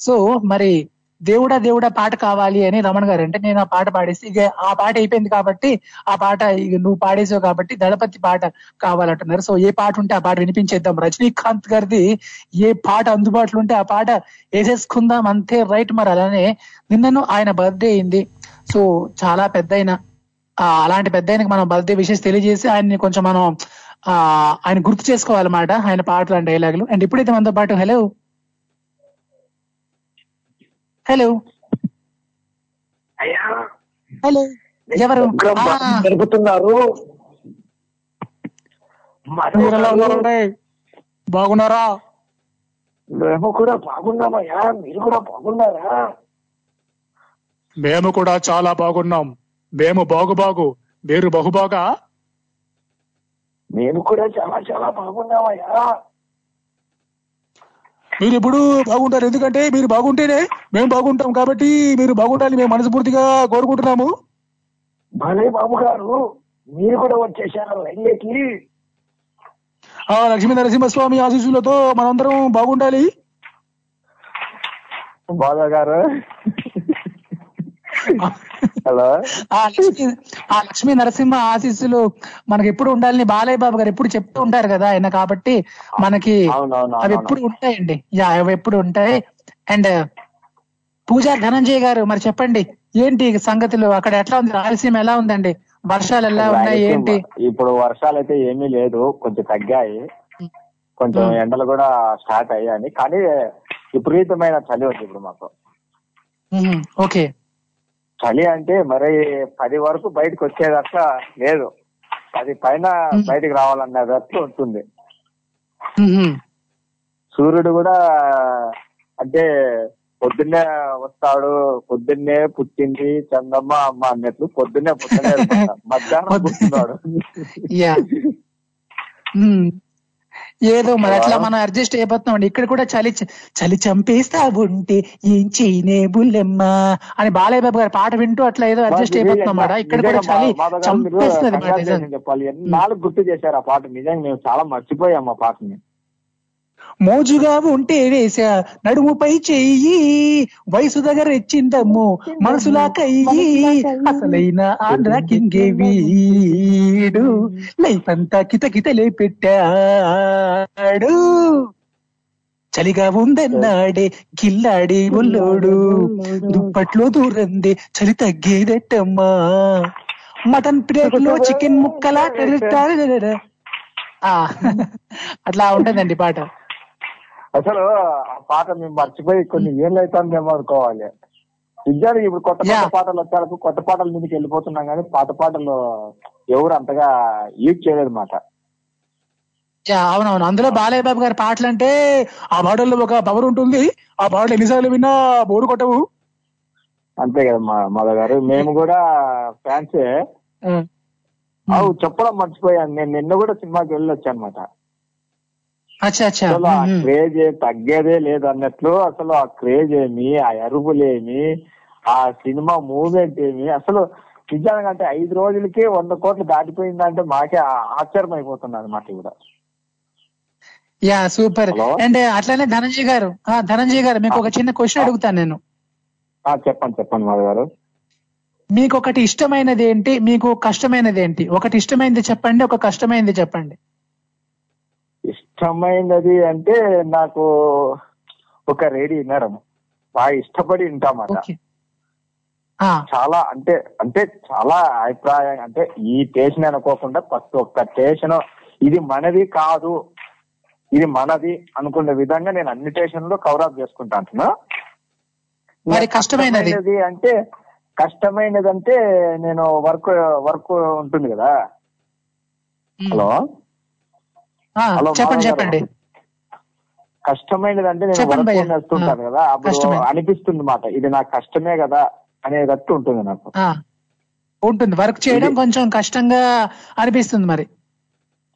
so మరి దేవుడా దేవుడా పాట కావాలి అని రమణ గారు అంటే నేను ఆ పాట పాడేసి ఇక ఆ పాట అయిపోయింది కాబట్టి ఆ పాట ఇక నువ్వు పాడేసావు కాబట్టి దళపతి పాట కావాలంటున్నారు. సో ఏ పాట ఉంటే ఆ పాట వినిపించేద్దాం. రజనీకాంత్ గారిది ఏ పాట అందుబాటులో ఉంటే ఆ పాట వేసేసుకుందాం అంతే రైట్ మరి. అలానే నిన్నను ఆయన బర్త్డే అయింది. సో చాలా పెద్ద అలాంటి పెద్ద ఆయనకి మనం బర్త్డే విషయం తెలియజేసి ఆయన్ని కొంచెం మనం ఆ ఆయన గుర్తు చేసుకోవాలన్నమాట. ఆయన పాటలు అండ్ డైలాగులు. అండ్ ఇప్పుడైతే మనతో పాటు హలో. హలో. హలో. ఎవరు? జరుపుతున్నారు మీరు ఎలా ఉన్నారండి? బాగున్నారా? మేము కూడా బాగున్నామయ్యా. మీరు కూడా బాగున్నారా? మేము కూడా చాలా బాగున్నాం. మేము బాగు బాగు మీరు బహుబాగా? మేము కూడా చాలా చాలా బాగున్నామయ్యా. మీరు ఇప్పుడు బాగుంటారు. ఎందుకంటే మీరు బాగుంటేనే మేము బాగుంటాం కాబట్టి మీరు బాగుండాలి మేము మనస్ఫూర్తిగా కోరుకుంటున్నాము. భలే బాబు గారు మీరు కూడా వచ్చేసారు. ఆ లక్ష్మీ నరసింహస్వామి ఆశీస్సులతో మనందరం బాగుండాలి. బాధ గారు. హలో? ఆ లక్ష్మీ ఆ లక్ష్మీ నరసింహ ఆశీస్సులు మనకి ఎప్పుడు ఉండాలని బాలయ్య బాబు గారు ఎప్పుడు చెప్తూ ఉంటారు కదా ఆయన కాబట్టి మనకి అవి ఎప్పుడు ఉంటాయండి. యా అవి ఎప్పుడు ఉంటాయి. అండ్ పూజా ధనంజయ్ గారు మరి చెప్పండి ఏంటి సంగతులు? అక్కడ ఎట్లా ఉంది? రాయలసీమ ఎలా ఉందండి? వర్షాలు ఎలా ఉన్నాయి? ఏంటి? ఇప్పుడు వర్షాలు అయితే ఏమీ లేదు. కొంచెం తగ్గాయి. కొంచెం. ఎండలు కూడా స్టార్ట్ అయ్యాయి. కానీ విపరీతమైన చలి ఉంది ఇప్పుడు మాకు. ఓకే. చలి అంటే మరి పది వరకు బయటకు వచ్చేదట్లా లేదు. పది పైన బయటకు రావాలనేదట్లు ఉంటుంది. సూర్యుడు కూడా అంటే పొద్దున్నే వస్తాడు పొద్దున్నే పుట్టింది చందమ్మ అమ్మ అన్నట్లు పొద్దున్నే వెళ్ళిపోతాడు. మధ్యాహ్నం పుట్టినాడు. ఏదో మరి అట్లా మనం అడ్జస్ట్ అయిపోతున్నాం అండి ఇక్కడ కూడా చలి చలి చంపేస్తా ఉంటే ఏం చేయనే బుల్లెమ్మ అని బాలయ్య బాబు గారి పాట వింటూ అట్లా ఏదో అడ్జస్ట్ అయిపోతున్నాం మాట ఇక్కడ కూడా చలి చంపేస్తుంది. చెప్పాలి. ఎన్నాళ్ళు గుర్తు చేశారు ఆ పాట? నిజంగా మేము చాలా మర్చిపోయాం ఆ పాటని. మోజుగా ఉంటే వేసా నడుముపై చెయ్యి వయసు దగ్గర ఇచ్చిందమ్ము మనసులా కయ్యి అసలైన ఆంధ్ర కింగే వీడు లైఫ్ అంతా కితకితలే పెట్టాడు. చలిగా ఉందన్నాడే కిల్లాడి ఒల్లోడు దుప్పట్లో దూరందే చలి తగ్గేదట్టమ్మా. మటన్ ప్లేట్లో చికెన్ ముక్కలా అట్లా ఉంటదండి పాట. అసలు ఆ పాట మేము మర్చిపోయి కొన్ని ఏళ్ళు అవుతుందేమో అనుకోవాలి. నిజానికి ఇప్పుడు కొత్త కొత్త పాటలు వచ్చారు కొత్త పాటల మీదకి వెళ్ళిపోతున్నాం కానీ పాత పాటలు ఎవరు అంతగా యూజ్ చేయలేదు మాట యా, అవునవును. అందులో బాలయ్య బాబు గారి పాటలు అంటే ఆ పాటల్లో ఒక పవర్ ఉంటుంది. ఆ పాటలు ఎన్నిసార్లు విన్నా బోరు కొట్టవు. అంతే కదా మా మాధవ్ గారు. మేము కూడా ఫ్యాన్సే. అవు చెప్పడం మర్చిపోయాను. నేను నిన్న కూడా సినిమాకి వెళ్ళి వచ్చాను అనమాట అసలు ఆ క్రేజ్ తగ్గేదే లేదు అన్నట్లు అసలు ఆ క్రేజ్ ఏమి ఆ అరుపులేమి ఆ సినిమా మూమెంట్ ఏమి అసలు నిజంగా అంటే ఐదు రోజులకి వంద కోట్లు దాటిపోయిందంటే మాకే ఆశ్చర్యం అయిపోతుంది అనమాట కూడా యా సూపర్. అండ్ అట్లానే ధనంజయ్ గారు ఆ ధనంజయ్ గారు మీకు ఒక చిన్న క్వశ్చన్ అడుగుతాను నేను. ఆ, చెప్పండి చెప్పండి మాధవ్ గారు. మీకు ఒకటి ఇష్టమైనది ఏంటి మీకు కష్టమైనది ఏంటి ఒకటి ఇష్టమైనది చెప్పండి ఒక కష్టమైనది చెప్పండి. ఇష్టమైనది అంటే నాకు ఒక రేడియో వినడం బాగా ఇష్టపడి వింటామాట. చాలా అంటే అంటే చాలా అభిప్రాయం. అంటే ఈ స్టేషన్ అనుకోకుండా ప్రతి ఒక్క స్టేషన్ ఇది మనది కాదు ఇది మనది అనుకునే విధంగా నేను అన్ని స్టేషన్లు కవర్ అప్ చేసుకుంటా అంటున్నా. మరి కష్టమైనది? అంటే కష్టమైనది అంటే నేను వర్క్ వర్క్ ఉంటుంది కదా. హలో, చెప్పండి. చెప్పండి. కష్టమైనది అంటే నేను వర్క్ కదా. అప్పుడు. అనిపిస్తుంది మాట. ఇది నాకు కష్టమే కదా అనేటట్టు ఉంటుంది నాకు. ఉంటుంది. వర్క్ చేయడం కొంచెం కష్టంగా అనిపిస్తుంది మరి.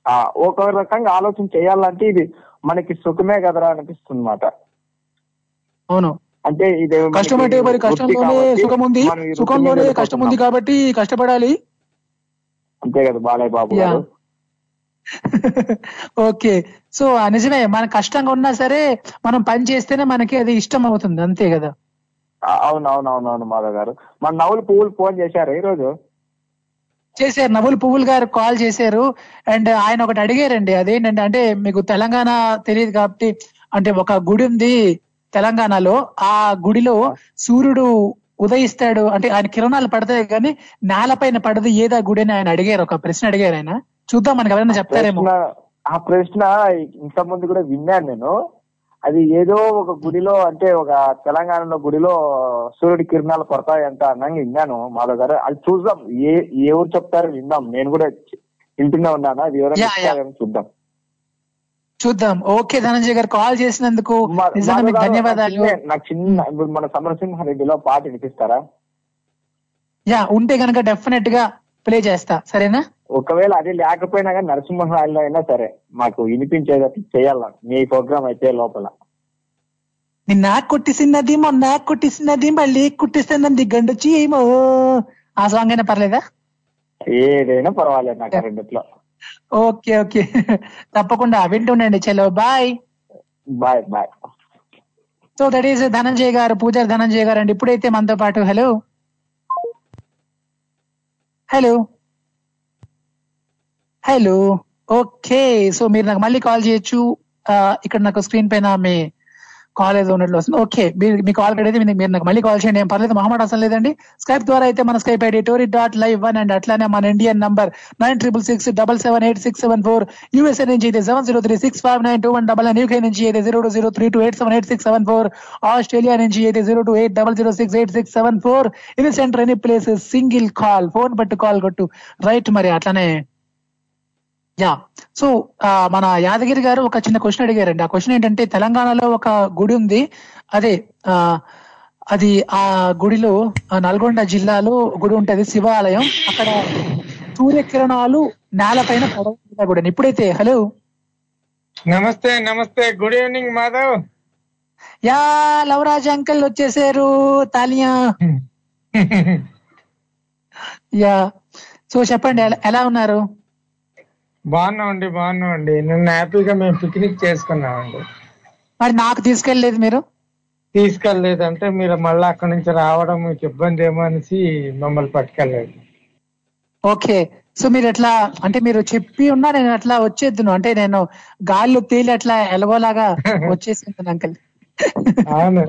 ఆ, ఒక రకంగా ఆలోచన చేయాలంటే ఇది మనకి సుఖమే కదరా అనిపిస్తుంది మాట. అవును. అంటే ఇది కష్టం అంటే మరి కష్టంలోనే సుఖం ఉంది. సుఖంలోనే కష్టం ఉంది. కాబట్టి కష్టపడాలి. అంతే కదా బాలయ్య బాబు ఓకే సో నిజమే. మన కష్టంగా ఉన్నా సరే మనం పని చేస్తేనే మనకి అది ఇష్టం అవుతుంది. అంతే కదా? ఆ, అవును అవును అవును అవును మాధవ్ గారు. మన నవ్వులు పువ్వులు ఫోన్ చేశారు ఈ రోజు చేశారు. నవ్వులు పువ్వులు గారు కాల్ చేశారు. అండ్ ఆయన ఒకటి అడిగారండి. అదేంటంటే అంటే మీకు తెలంగాణ తెలియదు కాబట్టి అంటే ఒక గుడి ఉంది తెలంగాణలో. ఆ గుడిలో సూర్యుడు ఉదయిస్తాడు. అంటే ఆయన కిరణాలు పడతాయి కానీ నేలపైన పడదు. ఏదా గుడి అని ఆయన అడిగారు. ఒక ప్రశ్న అడిగారు ఆయన. చూద్దాం మనకి ఎవరైనా చెప్తారేమో. ఆ ప్రశ్న ఇంత ముందు కూడా విన్నాను నేను. అది ఏదో ఒక గుడిలో అంటే ఒక తెలంగాణలో గుడిలో సూర్యుడి కిరణాలు పడతాయంట అన్నది విన్నాను మాధవ్ గారు. అది చూద్దాం. ఏ ఎవరు చెప్తారో విందాం నేను కూడా వింటూనే ఉన్నాను? అది ఎవరైనా చూద్దాం. చూద్దాం. ఓకే ధనంజయ్ గారు కాల్ చేసినందుకు ధన్యవాదాలు. చిన్న- నాకు చిన్న ఇప్పుడు మన సమరసింహారెడ్డిలో పాట వినిపిస్తారా? యా ఉంటే గనక డెఫినెట్గా ప్లే చేస్తా. సరేనా? ఒకవేళ అది లేకపోయినా కానీ నరసింహరాయల్లో అయినా సరే మాకు వినిపించేటట్టు చేయాల మీ ప్రోగ్రామ్ అయితే లోపల. నిన్న కుట్టిసినది మొన్న కుట్టిసినది మళ్ళీ కుట్టిస్తున్నది గండు చీమో ఆ సాంగ్ అయినా పర్లేదా? ఏదైనా పర్వాలేదు నాకు రెండిట్లో. Okay okay. తప్పకుండా వింటుండండి చలో bye. Bye bye. So that is Dhananjay గారు పూజారి ధనంజయ్ గారు అండి. ఇప్పుడైతే మనతో పాటు hello. Hello. Hello okay so మీరు నాకు మళ్ళీ కాల్ చేయొచ్చు. ఇక్కడ నాకు స్క్రీన్ పైన మీ కాల్ ఏదో ఉన్నట్లు వస్తుంది. ఓకే మీరు మీ కాల్ కడితే మీరు మీరు నాకు మళ్ళీ కాల్ చేయండి. ఏం పర్లేదు మహమ్మద్ అసలు లేదండి. స్కైప్ ద్వారా అయితే మన Skype ID Tori dot live one and అట్లానే మన Indian number nine triple six double seven eight six seven four USA నుంచి అయితే seven zero three six five nine two one double nine UK నుంచి అయితే zero two zero three two eight seven eight six seven four Australia నుంచి అయితే zero two eight double zero six eight six seven four ఇది center any place single call phone పట్టు call కొట్టు. Right మరి అట్లానే yeah. So మన యాదగిరి గారు ఒక చిన్న క్వశ్చన్ అడిగారండి. ఆ క్వశ్చన్ ఏంటంటే తెలంగాణలో ఒక గుడి ఉంది. అదే ఆ అది ఆ గుడిలో నల్గొండ జిల్లాలో గుడి ఉంటది శివాలయం. అక్కడ సూర్యకిరణాలు నేలపైన పడవ కూడా ఇప్పుడైతే హలో. నమస్తే నమస్తే. Good evening Madhav. Yeah Lovraj uncle వచ్చేసారు తాలియా యా. సో చెప్పండి ఎలా ఉన్నారు? బాగున్నామండి బాగున్నామండి. నిన్న హ్యాపీగా మేము పిక్నిక్ చేసుకున్నామండి. మరి నాకు తీసుకెళ్ళలేదు మీరు? తీసుకెళ్ళలేదంటే మీరు మళ్ళీ అక్కడి నుంచి రావడం మీకు ఇబ్బంది ఏమో అనేసి మమ్మల్ని పట్టుకెళ్ళలేదు ఓకే. సో మీరు ఎట్లా అంటే మీరు చెప్పి ఉన్నా నేను అట్లా వచ్చేద్దును. అంటే నేను గాల్లో తేలి అట్లా ఎలగోలాగా వచ్చేసింది అంకల్. అవును.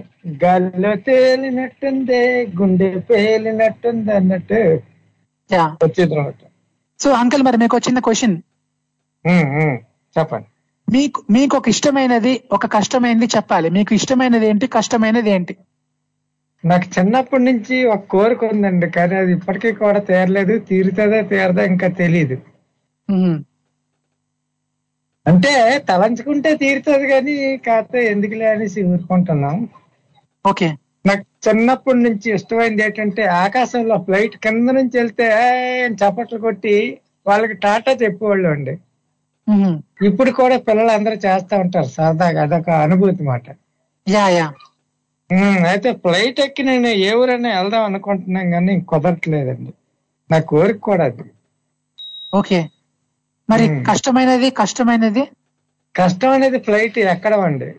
గాలిలో తేలినట్టుంది గుండె పేలినట్టుంది అన్నట్టు యా. వచ్చేది అనమాట సో అంకల్ మరి మీకు చిన్న క్వశ్చన్. చెప్పండి. మీకు మీకు ఒక ఇష్టమైనది ఒక కష్టమైనది చెప్పాలి. మీకు ఇష్టమైనది ఏంటి కష్టమైనది ఏంటి? నాకు చిన్నప్పటి నుంచి ఒక కోరిక ఉందండి కానీ అది ఇప్పటికీ కూడా తీరలేదు. తీరుతుందో తీరదో ఇంకా తెలియదు అంటే తలంచుకుంటే తీరుతుంది కానీ కాకపోతే ఎందుకులే అనేసి ఊరుకుంటున్నాం. ఓకే. నాకు చిన్నప్పటి నుంచి ఇష్టమైంది ఏంటంటే ఆకాశంలో ఫ్లైట్ కింద నుంచి వెళ్తే చప్పట్లు కొట్టి వాళ్ళకి టాటా చెప్పేవాళ్ళు అండి. ఇప్పుడు కూడా పిల్లలు అందరూ చేస్తా ఉంటారు సరదాగా అదొక అనుభూతి మాట. అయితే ఫ్లైట్ ఎక్కి నేను ఏ ఊరైనా వెళ్దాం అనుకుంటున్నాం కానీ కుదరట్లేదండి. నా కోరిక కూడా అది. ఓకే. మరి కష్టమైనది కష్టమైనది? కష్టం అనేది ఫ్లైట్ ఎక్కడం అండి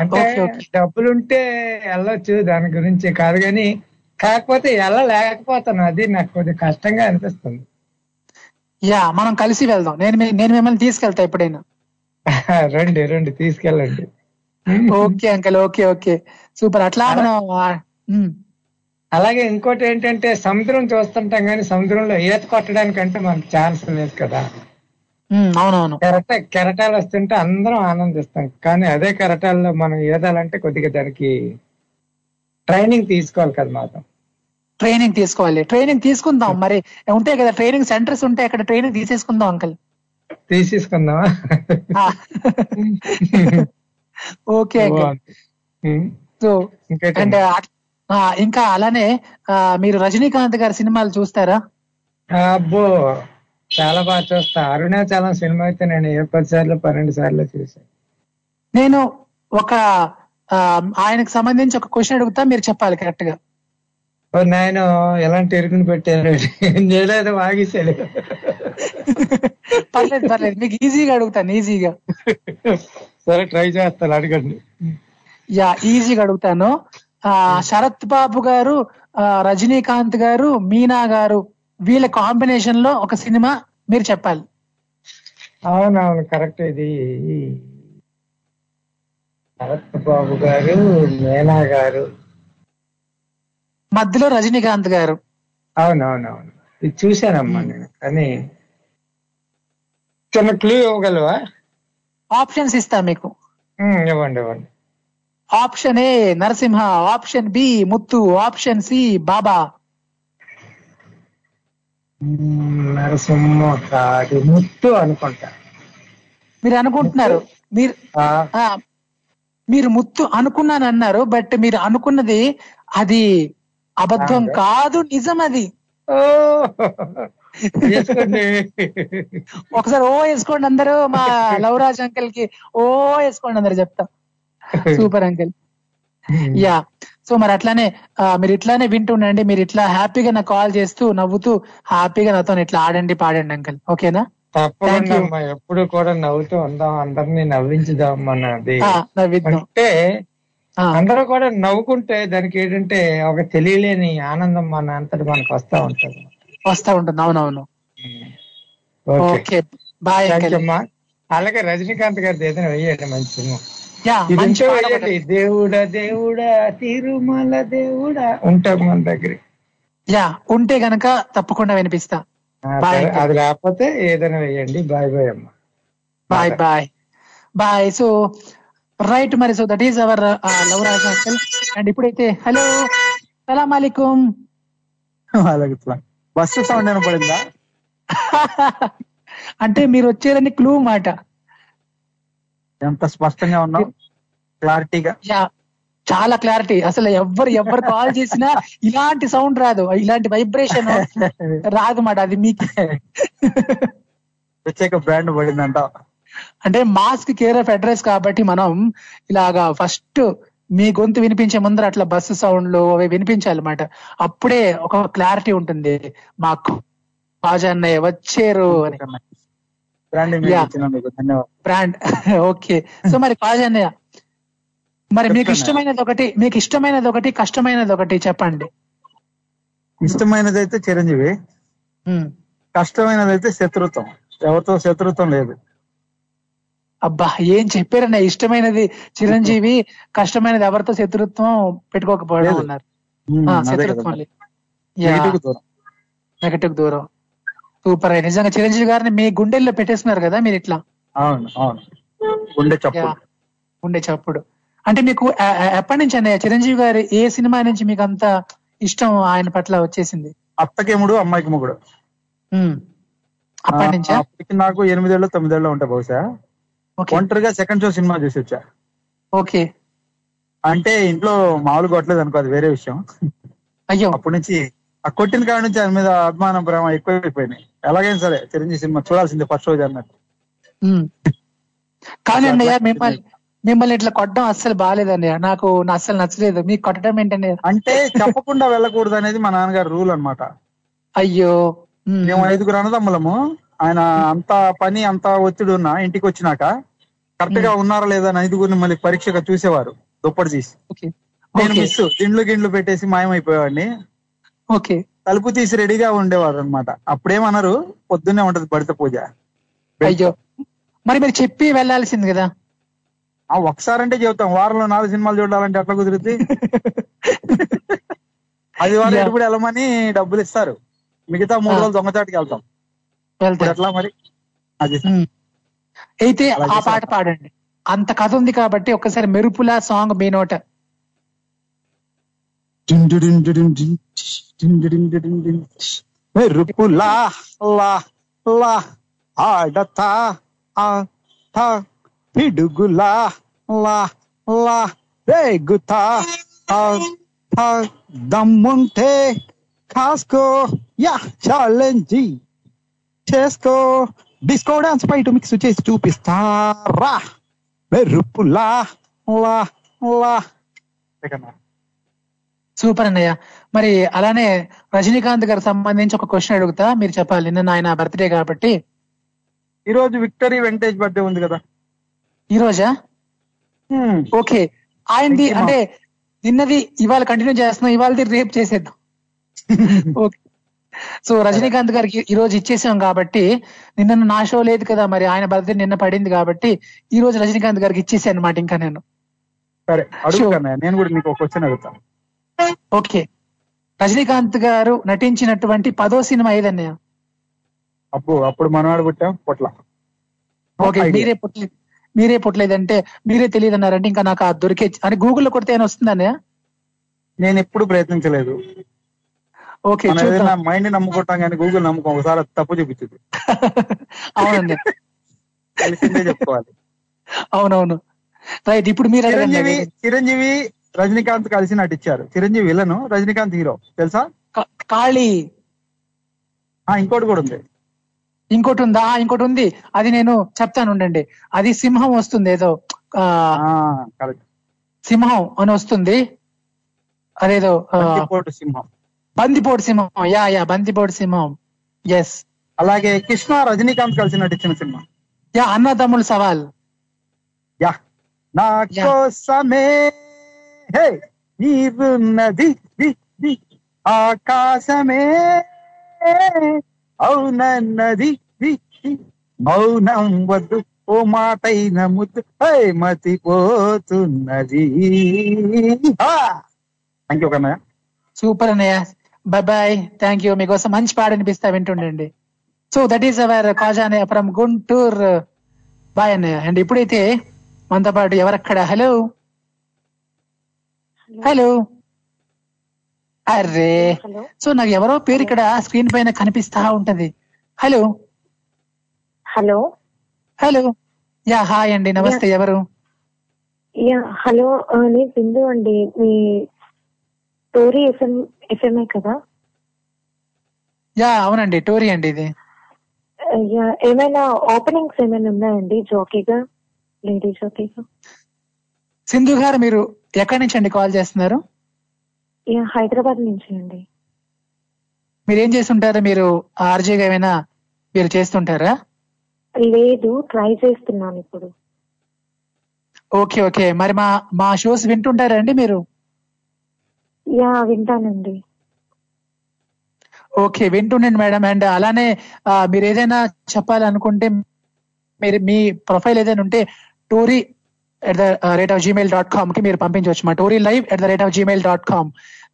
అంటే ఓకే. డబ్బులుంటే వెళ్ళొచ్చు దాని గురించి కాదు కానీ కాకపోతే వెళ్ళలేకపోతాను. అది నాకు కొద్దిగా కష్టంగా అనిపిస్తుంది. యా మనం కలిసి వెళ్దాం. నేను నేను మిమ్మల్ని తీసుకెళ్తా ఎప్పుడైనా. రండి రండి తీసుకెళ్ళండి. Okay uncle okay okay. Super. అట్లా మనం అలాగే ఇంకోటి ఏంటంటే సముద్రం చూస్తుంటాం కానీ సముద్రంలో ఈత కొట్టడానికంటే మనకు ఛాన్స్ లేదు కదా. అవునవును. కెరట కెరటాలు వస్తుంటే అందరం ఆనందిస్తాం. కానీ అదే కెరటాల్లో మనం ఈదాలంటే కొద్దిగా దానికి ట్రైనింగ్ తీసుకోవాలి కదా మాత్రం. ట్రైనింగ్ తీసుకోవాలి. ట్రైనింగ్ తీసుకుందాం. మరి ఉంటాయి కదా ట్రైనింగ్ సెంటర్స్ ఉంటాయి. అక్కడ ట్రైనింగ్ తీసేసుకుందాం అంకల్ తీసేసుకుందామా? ఓకే సో అండ్ ఇంకా అలానే మీరు రజనీకాంత్ గారి సినిమాలు చూస్తారా? అబ్బో చాలా బాగా చూస్తా. అరుణాచలం సినిమా అయితే నేను ఏ పది సార్లు పన్నెండు సార్లు చూసాను నేను ఒక ఆయనకు సంబంధించి ఒక క్వశ్చన్ అడుగుతా మీరు చెప్పాలి కరెక్ట్గా. నాయన ఎలాంటి ఎరుకుని పెట్టారు? నేనేదో వాగిసాడు పర్లేదు పర్లేదు. మీకు ఈజీగా అడుగుతాను ఈజీగా. సరే ట్రై చేస్తాను అడగండి. యా ఈజీగా అడుగుతాను. ఆ శరత్ బాబు గారు రజనీకాంత్ గారు మీనా గారు వీళ్ళ కాంబినేషన్లో ఒక సినిమా మీరు చెప్పాలి. అవునవును కరెక్ట్. ఇది భరత్ బాబు గారు మేనా గారు మధ్యలో రజనీకాంత్ గారు. అవునవునవును. ఇది చూశానమ్మా నేను. కానీ చిన్న క్లూ ఇవ్వగలవా? ఆప్షన్స్ ఇస్తా మీకు. ఇవ్వండి ఇవ్వండి. Option A Narasimha. Option B Muthu. Option C Baba. Narasimha కాదు ముత్తు అనుకుంటా. మీరు అనుకుంటున్నారు. మీరు ఆ, మీరు ముత్తు అనుకున్నాను అన్నారు బట్ మీరు అనుకున్నది అది అబద్ధం కాదు నిజం అది వేసుకోండి. ఒకసారి ఓ వేసుకోండి అందరూ మా లవరాజ్ అంకుల్కి ఓ వేసుకోండి అందరు చెప్తా. Super uncle. యా. సో మరి అట్లానే మీరు ఇట్లానే వింటుండండి మీరు ఇట్లా హ్యాపీగా నాకు కాల్ చేస్తూ నవ్వుతూ హ్యాపీగా నాతో ఇట్లా ఆడండి పాడండి అంకల్. ఓకేనా? తప్పకుండా ఎప్పుడు కూడా నవ్వుతూ ఉందాం అందరినీ నవ్వించుదాం నవ్విద్దాం. అంటే అందరూ కూడా నవ్వుకుంటే దానికి ఏంటంటే ఒక తెలియలేని ఆనందం మన అంతటి మనకు వస్తా ఉంటది. వస్తా ఉంటుంది. అవునవును. ఓకే. బాయ్ అమ్మా అలాగే రజనీకాంత్ గారిది ఏదైనా వెయ్యండి మంచి సినిమా. వెయ్యండి దేవుడా దేవుడా తిరుమల దేవుడా ఉంటాం మన దగ్గర. యా ఉంటే గనక తప్పకుండా వినిపిస్తా. అది లేకపోతే ఏదైనా వెయ్యండి బాయ్ బాయ్ అమ్మా. Bye. Bye. Bye. So right మరి so that is our Love Raj uncle and ఇప్పుడైతే హలో సలాం అలైకుం బస్సు సౌండ్ ఏమైనా పడిందా అంటే మీరు వచ్చారని క్లూ మాట. ఎంత స్పష్టంగా ఉన్నావు? క్లారిటీగా? చాలా క్లారిటీ. అసలు ఎవ్వరు ఎవ్వరు కాల్ చేసినా ఇలాంటి సౌండ్ రాదు. ఇలాంటి వైబ్రేషన్ రాదు మాట అది మీకు. ప్రత్యేక బ్రాండ్ పడిందంట. అంటే మాస్క్ కేర్ ఆఫ్ అడ్రస్ కాబట్టి మనం ఇలాగా ఫస్ట్ మీ గొంతు వినిపించే ముందర అట్లా బస్సు సౌండ్లు అవి వినిపించాలన్నమాట. అప్పుడే ఒక క్లారిటీ ఉంటుంది. మాకు బాజా అన్నయ్య వచ్చారు అని. Brand okay. సో మరి బాజా అన్నయ్య మరి మీకు ఇష్టమైనది ఒకటి మీకు ఇష్టమైనది ఒకటి కష్టమైనది ఒకటి చెప్పండి. ఇష్టమైనది అయితే చిరంజీవి కష్టమైనది అయితే శత్రుత్వం. ఎవరితో శత్రుత్వం లేదు. అబ్బా ఏం చెప్పారన్న? ఇష్టమైనది చిరంజీవి కష్టమైనది ఎవరితో శత్రుత్వం పెట్టుకోకపోవడం అదే శత్రుత్వం. నెగిటివ్ దూరం. సూపర్ అయ్యి నిజంగా చిరంజీవి గారిని మీ గుండెల్లో పెట్టేస్తున్నారు కదా మీరు ఇట్లా? అవును అవును. గుండె చప్పుడు. గుండె చప్పుడు. అంటే మీకు ఎప్పటి నుంచి అన్నయ్య చిరంజీవి గారి ఏ సినిమా నుంచి మీకు అంత ఇష్టం ఆయన పట్ల వచ్చేసింది? అత్తకేముడు అమ్మాయికి ముగుడు. అప్పటి నుంచా? నాకు ఎనిమిదేళ్ళు తొమ్మిదేళ్ళు ఉంటాయి బహుశా. ఒంటరిగా సెకండ్ షో సినిమా చూసి వచ్చా. ఓకే. అంటే ఇంట్లో మామూలు కొట్టలేదు అనుకో అది వేరే విషయం. అయ్యో. అప్పటి నుంచి ఆ కొట్టిన కాడ నుంచి ఆయన మీద అభిమానం ప్రేమ ఎక్కువైపోయినాయి. ఎలాగైనా సరే చిరంజీవి సినిమా చూడాల్సిందే ఫస్ట్ రోజు అన్నట్టు. కానీ అట్లా మిమ్మల్ని మిమ్మల్ని ఇట్లా కొట్టడం అస్సలు బాగాలేదన్నయ్య నాకు నా అస్సలు నచ్చలేదు. మీకు కొట్టడం ఏంటనే అంటే చెప్పకుండా వెళ్ళకూడదు అనేది మా నాన్నగారు రూల్ అన్నమాట. అయ్యో. మేము ఐదుగురు అన్నదమ్ములము. ఆయన అంత పని అంత ఒత్తిడి ఉన్నా ఇంటికి వచ్చినాక కరెక్ట్గా ఉన్నారా లేదా అని ఐదుగురిని మళ్ళీ పరీక్షగా చూసేవారు దుప్పటి తీసి. నేను. మిస్ దిండ్లు గిండ్లు పెట్టేసి మాయమైపోయేవాడిని. ఓకే. తలుపు తీసి రెడీగా ఉండేవారు అనమాట అప్పుడేమన్నారు పొద్దున్నే ఉంటది బడిత పూజ. అయ్యో. మరి మీరు చెప్పి వెళ్ళాల్సింది కదా. ఆ ఒకసారి అంటే చెబుతాం వారంలో నాలుగు సినిమాలు చూడాలంటే ఎట్లా కుదురుద్ది. అది Yeah. ఎప్పుడు వెళ్ళమని డబ్బులు ఇస్తారు. మిగతా మూడు. రోజులు దొంగచాటుకి వెళ్తాం. వెళ్తారు మరి అది అయితే ఆ. పాట పాడండి అంత కథ ఉంది కాబట్టి ఒక్కసారి మెరుపులా సాంగ్ మీ నోట మెరుపులా లా లా ఆడతా ఆట పిడుగులా లా లా రేగుతా దమ్ముంటే కాసుకో యా ఛాలెంజ్ చేసుకో. డిస్కో డాన్స్ బయట మిక్స్ చేసి చూపిస్తారా? మెరుపులా లా లా. సూపర్ అన్నయ్య. మరి అలానే రజనీకాంత్ గారికి సంబంధించి ఒక క్వశ్చన్ అడుగుతా. మీరు చెప్పాలి నిన్న ఆయన బర్త్డే కాబట్టి. ఈ రోజు విక్టరీ వెంకటేష్ బర్త్డే ఉంది కదా. ఈ రోజా? ఓకే. ఆయనది అంటే నిన్నది ఇవాళ కంటిన్యూ చేస్తున్నాం ఇవాళది రేపు చేసేద్దాం. ఓకే సో రజనీకాంత్ గారికి ఈ రోజు ఇచ్చేసాం కాబట్టి నిన్న నా షో లేదు కదా మరి ఆయన బర్త్డే నిన్న పడింది కాబట్టి ఈ రోజు రజనీకాంత్ గారికి ఇచ్చేసాను అనమాట ఇంకా నేను. సరే నేను కూడా ఒక క్వశ్చన్ అడుగుతాను ఓకే. రజనీకాంత్ గారు నటించినటువంటి పదో సినిమా ఏదన్నయ్య? అప్పు అప్పుడు మనవాడు పుట్టాం పొట్ల. ఓకే. మీరే పుట్టలేదు మీరే పుట్టలేదంటే మీరే తెలియదు అన్నారంటే ఇంకా నాకు ఆ దొరికే అని గూగుల్లో కొడితే ఏమైనా వస్తుందన్నయ్య? నేను ఎప్పుడు ప్రయత్నించలేదు. ఓకే మైండ్ నమ్ముకుంటాం కానీ గూగుల్ నమ్ముకోం ఒకసారి తప్పు చూపించింది. అవునండి. తెలిసిందే చెప్పుకోవాలి. అవునవును. రైట్ ఇప్పుడు మీరు. చిరంజీవి చిరంజీవి రజనీకాంత్ కలిసి నటించారు. Chiranjeevi villain Rajinikanth hero. తెలుసా? కాళీ ఆ ఇంకోటి కూడా ఉంది. ఇంకోటి ఉందా? ఇంకోటి ఉంది. అది నేను చెప్తాను ఉండండి. అది సింహం వస్తుంది ఏదో సింహం అని వస్తుంది. అదేదో సింహం. బందిపోటు సింహం. యా యా బందిపోటు సింహం. ఎస్ అలాగే కృష్ణ రజనీకాంత్ కలిసి నటించిన సినిమా. యా అన్నదమ్ముల సవాల్. యా. నా కోసమే హే నీవున్నది ది, ది, ఆకాశమే. అవునన్నది మౌనం వద్దు ఓ మాటైన ముద్దు. Hey మతిపోతున్నది. Thank you Kannayya. Super అన్నయ్య. బై బాయ్ థ్యాంక్ యూ మీకోసం మంచి పాట అనిపిస్తా వింటుండండి. So that is our Kaja from Guntur bye అన్నయ్య. అండ్ ఇప్పుడైతే మనతో పాటు ఎవరక్కడ? Hello hello array. సో నాకు ఎవరో పేరు ఇక్కడ స్క్రీన్ పైన కనిపిస్తా ఉంటది. Hello hello hello yeah hi అండి. నమస్తే. ఎవరు? యా హలో ఆ, నేను సింధు అండి. మీ టోరీ ఎఫ్ఎం ఎఫ్ఎంఏ కదా? యా అవునండి టోరీ అండి ఇది. యా ఏమైనా ఓపెనింగ్స్ ఏమైనా ఉన్నాయండి? జాకీగా? లేడీ జాకీగా? సింధు గారు మీరు ఎక్కడి నుంచి అండి కాల్ చేస్తున్నారు? యా హైదరాబాద్ నుంచి అండి. మీరు ఏం చేస్తుంటారు? మీరు ఆర్జేగా ఏమైనా మీరు చేస్తుంటారా? లేదు ట్రై చేస్తున్నాను ఇప్పుడు. Okay okay. మరి మా మా షోస్ వింటుంటారా అండి మీరు? యా వింటానండి. ఓకే వింటుండండి మేడం. అండ్ అలానే మీరు ఏదైనా చెప్పాలనుకుంటే మీరు మీ ప్రొఫైల్ ఏదైనా ఉంటే Tori at the rate of Gmail dot కామ్కి మీరు పంపించవచ్చు మా Tori live at the rate of Gmail dot com.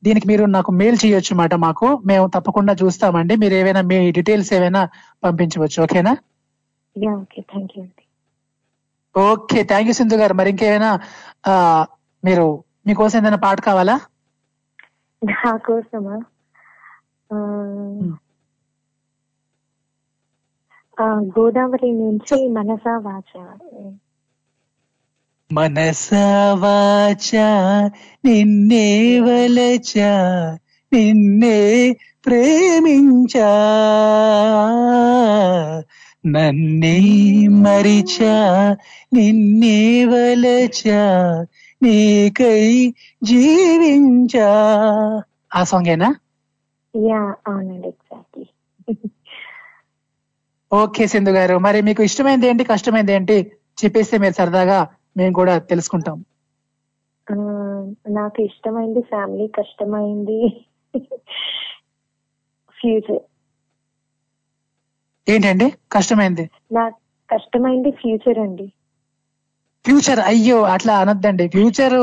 దీనికి మీరు నాకు మెయిల్ చేయొచ్చు అన్నమాట మాకు. మేము తప్పకుండా చూస్తామండి. మీరు ఏవైనా మీ డీటెయిల్స్ ఏవైనా పంపించవచ్చు. ఓకేనా? ఓకే. థ్యాంక్ యూ సింధు గారు. మరి ఇంకేమైనా మీరు మీకోసం ఏదైనా పాట కావాలా? నా కోసమా? గోదావరి నుంచి మనసా వాచ? మనసా వాచా నిన్నే వలచా నిన్నే ప్రేమించా నన్నే మరిచా నిన్నే వలచా నీకై జీవించా. ఆ సాంగేనా యా అవునండి ఎగ్జాక్ట్లీ ఓకే సింధు గారు. మరి మీకు ఇష్టమైంది ఏంటి కష్టమైంది ఏంటి? చెప్పేస్తే మీరు సరదాగా మేము కూడా తెలుసుకుంటాం. నాకు ఇష్టమైంది ఫ్యామిలీ కష్టమైంది ఫ్యూచర్. ఏంటండి? కష్టమైంది? నాకు కష్టమైంది ఫ్యూచర్ అండి. ఫ్యూచర్ అయ్యో అట్లా అనొద్దండి. ఫ్యూచర్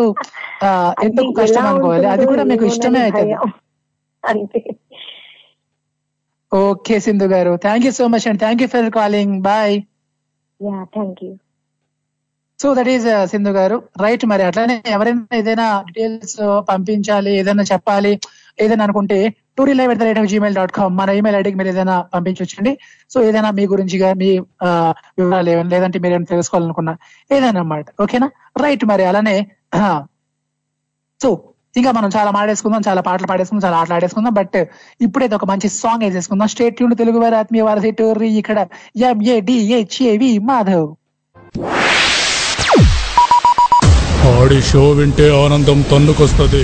ఎందుకు కష్టం అనుకోవాలి? అది కూడా మీకు ఇష్టమే అవుతుంది ఓకే సింధు గారు. Thank you so much and thank you for calling bye yeah thank you so that is Sindhu గారు. రైట్ మరి అట్లానే ఎవరైనా ఏదైనా డీటెయిల్స్ పంపించాలి ఏదైనా చెప్పాలి ఏదైనా అనుకుంటే Tori live at the rate of Gmail dot com మన ఈమెయిల్ ఐడికి మీరు ఏదైనా పంపించవచ్చండి సో ఏదైనా మీ గురించి మీ వివరాలు ఏమైనా లేదంటే మీరు ఏమైనా తెలుసుకోవాలనుకున్నా ఏదైనా అన్నమాట. ఓకేనా? రైట్ మరి అలానే సో ఇంకా మనం చాలా మాడేసుకుందాం చాలా పాటలు పాడేసుకుందాం చాలా ఆటలు ఆడేసుకుందాం. బట్ ఇప్పుడైతే ఒక మంచి సాంగ్ వేసేసుకుందాం. స్టేట్ ట్యూన్ తెలుగు వారి ఆత్మీయ వారసి టూర్ ఇక్కడ M A D H A V Madhav. Audi show వింటే ఆనందం తన్నుకొస్తుంది.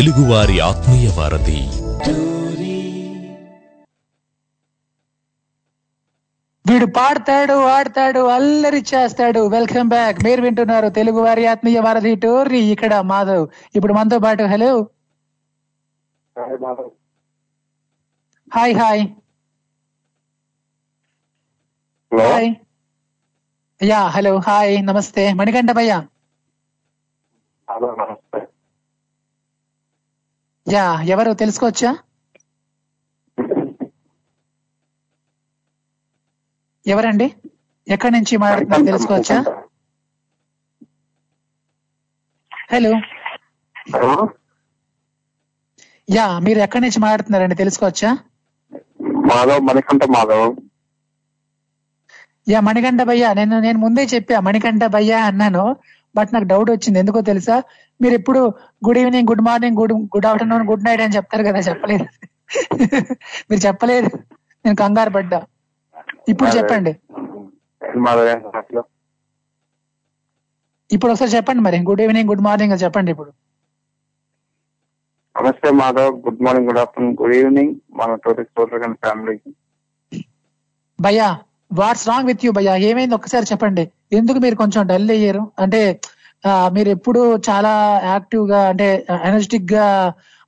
తెలుగువారి ఆత్మీయ వారధి. వీడు పాడతాడు ఆడతాడు అల్లరి చేస్తాడు. వెల్కమ్ బ్యాక్ మీరు వింటున్నారు తెలుగు వారి ఆత్మీయ వారధి టోర్రీ. ఇక్కడ మాధవ్. ఇప్పుడు మనతో పాటు hello hi hi hi yeah hello. Hi నమస్తే. మణికంఠ భయ్యా. హలో యా ఎవరు తెలుసుకోవచ్చా? ఎవరండి? ఎక్కడి నుంచి మాట్లాడుతున్నారు? తెలుసుకోవచ్చా? హలో. యా మీరు ఎక్కడి నుంచి మాట్లాడుతున్నారండి? తెలుసుకోవచ్చా? మాధవ్ మణికంఠ మాధవ్. యా మణికంఠ భయ్యా నేను నేను ముందే చెప్పా మణికంఠ భయ్యా అన్నాను. బట్ నాకు డౌట్ వచ్చింది. ఎందుకో తెలుసా? మీరు ఎప్పుడు good evening good morning good good afternoon good night అని చెప్తారు కదా? చెప్పలేదు. మీరు చెప్పలేదు. నేను కంగారు పడ్డా. ఇప్పుడు చెప్పండి. ఇప్పుడు ఒకసారి చెప్పండి మరి. గుడ్ ఈవినింగ్ గుడ్ మార్నింగ్ చెప్పండి ఇప్పుడు. నమస్తే Madhav. Good morning good afternoon good evening మన టూరిస్ట్ సోదరు ఫ్యామిలీకి భయ్యా వాట్స్ రాంగ్ విత్ యూ భయ్యా ఏమైంది? ఒక్కసారి చెప్పండి. ఎందుకు మీరు కొంచెం డల్ అయ్యారు? అంటే మీరు ఎప్పుడు చాలా యాక్టివ్గా అంటే ఎనర్జెటిక్గా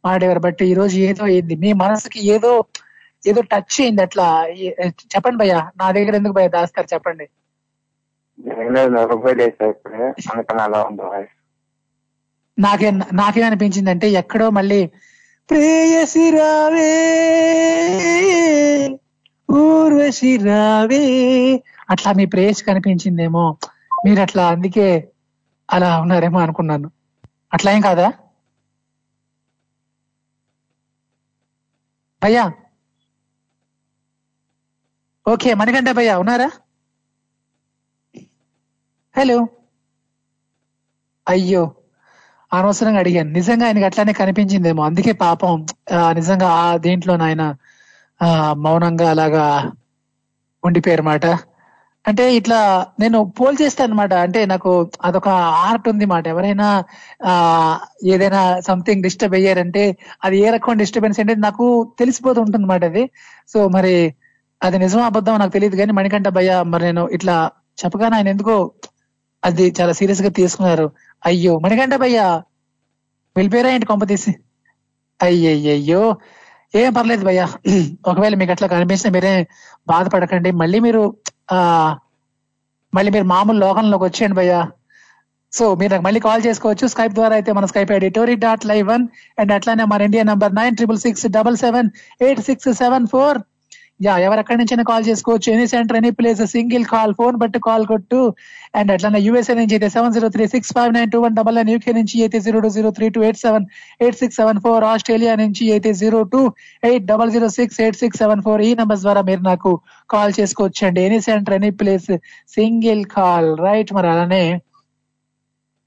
మాడేవారు బట్ ఈ రోజు ఏదో అయింది. మీ మనసుకి ఏదో ఏదో టచ్ అయింది అట్లా. చెప్పండి భయ్యా. నా దగ్గర ఎందుకు భయ్యా దాస్తారు? చెప్పండి. నాకే నాకేమనిపించిందంటే ఎక్కడో మళ్ళీ ప్రేయసి రావే. ఊర్వశి రావే అట్లా మీ ప్రేయస్ కనిపించిందేమో. మీరు అట్లా అందుకే అలా ఉన్నారేమో అనుకున్నాను. అట్లా ఏం కాదా? భయ్యా. ఓకే మణికంఠ భయ్యా ఉన్నారా? హలో. అయ్యో అనవసరంగా అడిగాను. నిజంగా ఆయనకి అట్లానే కనిపించిందేమో. అందుకే పాపం నిజంగా ఆ దేంట్లో నాయన మౌనంగా అలాగా ఉండిపోయారు మాట అంటే ఇట్లా నేను పోల్ చేస్తాను అనమాట అంటే నాకు అదొక ఆర్ట్ ఉంది మాట ఎవరైనా ఆ ఏదైనా సంథింగ్ డిస్టర్బ్ అయ్యారంటే అది ఏ రకం డిస్టర్బెన్స్ అంటే నాకు తెలిసిపోతూ ఉంటుంది మాట అది. సో మరి అది నిజమా అబద్ధం నాకు తెలియదు కానీ మణికంఠ భయ్య మరి నేను ఇట్లా చెప్పగానే ఆయన ఎందుకో అది చాలా సీరియస్గా తీసుకున్నారు. అయ్యో మణికంఠ భయ్య వెళ్ళిపోయారా ఏంటి కొంప తీసి? అయ్యయ్యో ఏం పర్లేదు భయ్యా. ఒకవేళ మీకు అట్లా కనిపిస్తే మీరే బాధపడకండి. మళ్ళీ మీరు ఆ మళ్ళీ మీరు మామూలు లోకంలోకి వచ్చేయండి భయ్యా. సో మీరు నాకు మళ్ళీ కాల్ చేసుకోవచ్చు. స్కైప్ ద్వారా అయితే మన Skype ID Tori dot live one and అట్లానే మన India number nine triple six double seven eight six seven four yeah ఎవరెక్కడి నుంచైనా కాల్ చేసుకోవచ్చు. Any center any place single call phone బట్టి కాల్ కొట్టు. అండ్ అట్లానే యూఎస్ఏ నుంచి అయితే seven zero three six five nine two one double nine UK నుంచి అయితే zero two zero three two eight seven eight six seven four Australia నుంచి అయితే zero two eight double zero six eight six seven four ఈ number ద్వారా మీరు నాకు call చేసుకోవచ్చు అండి any center any place single call right మరి అలానే.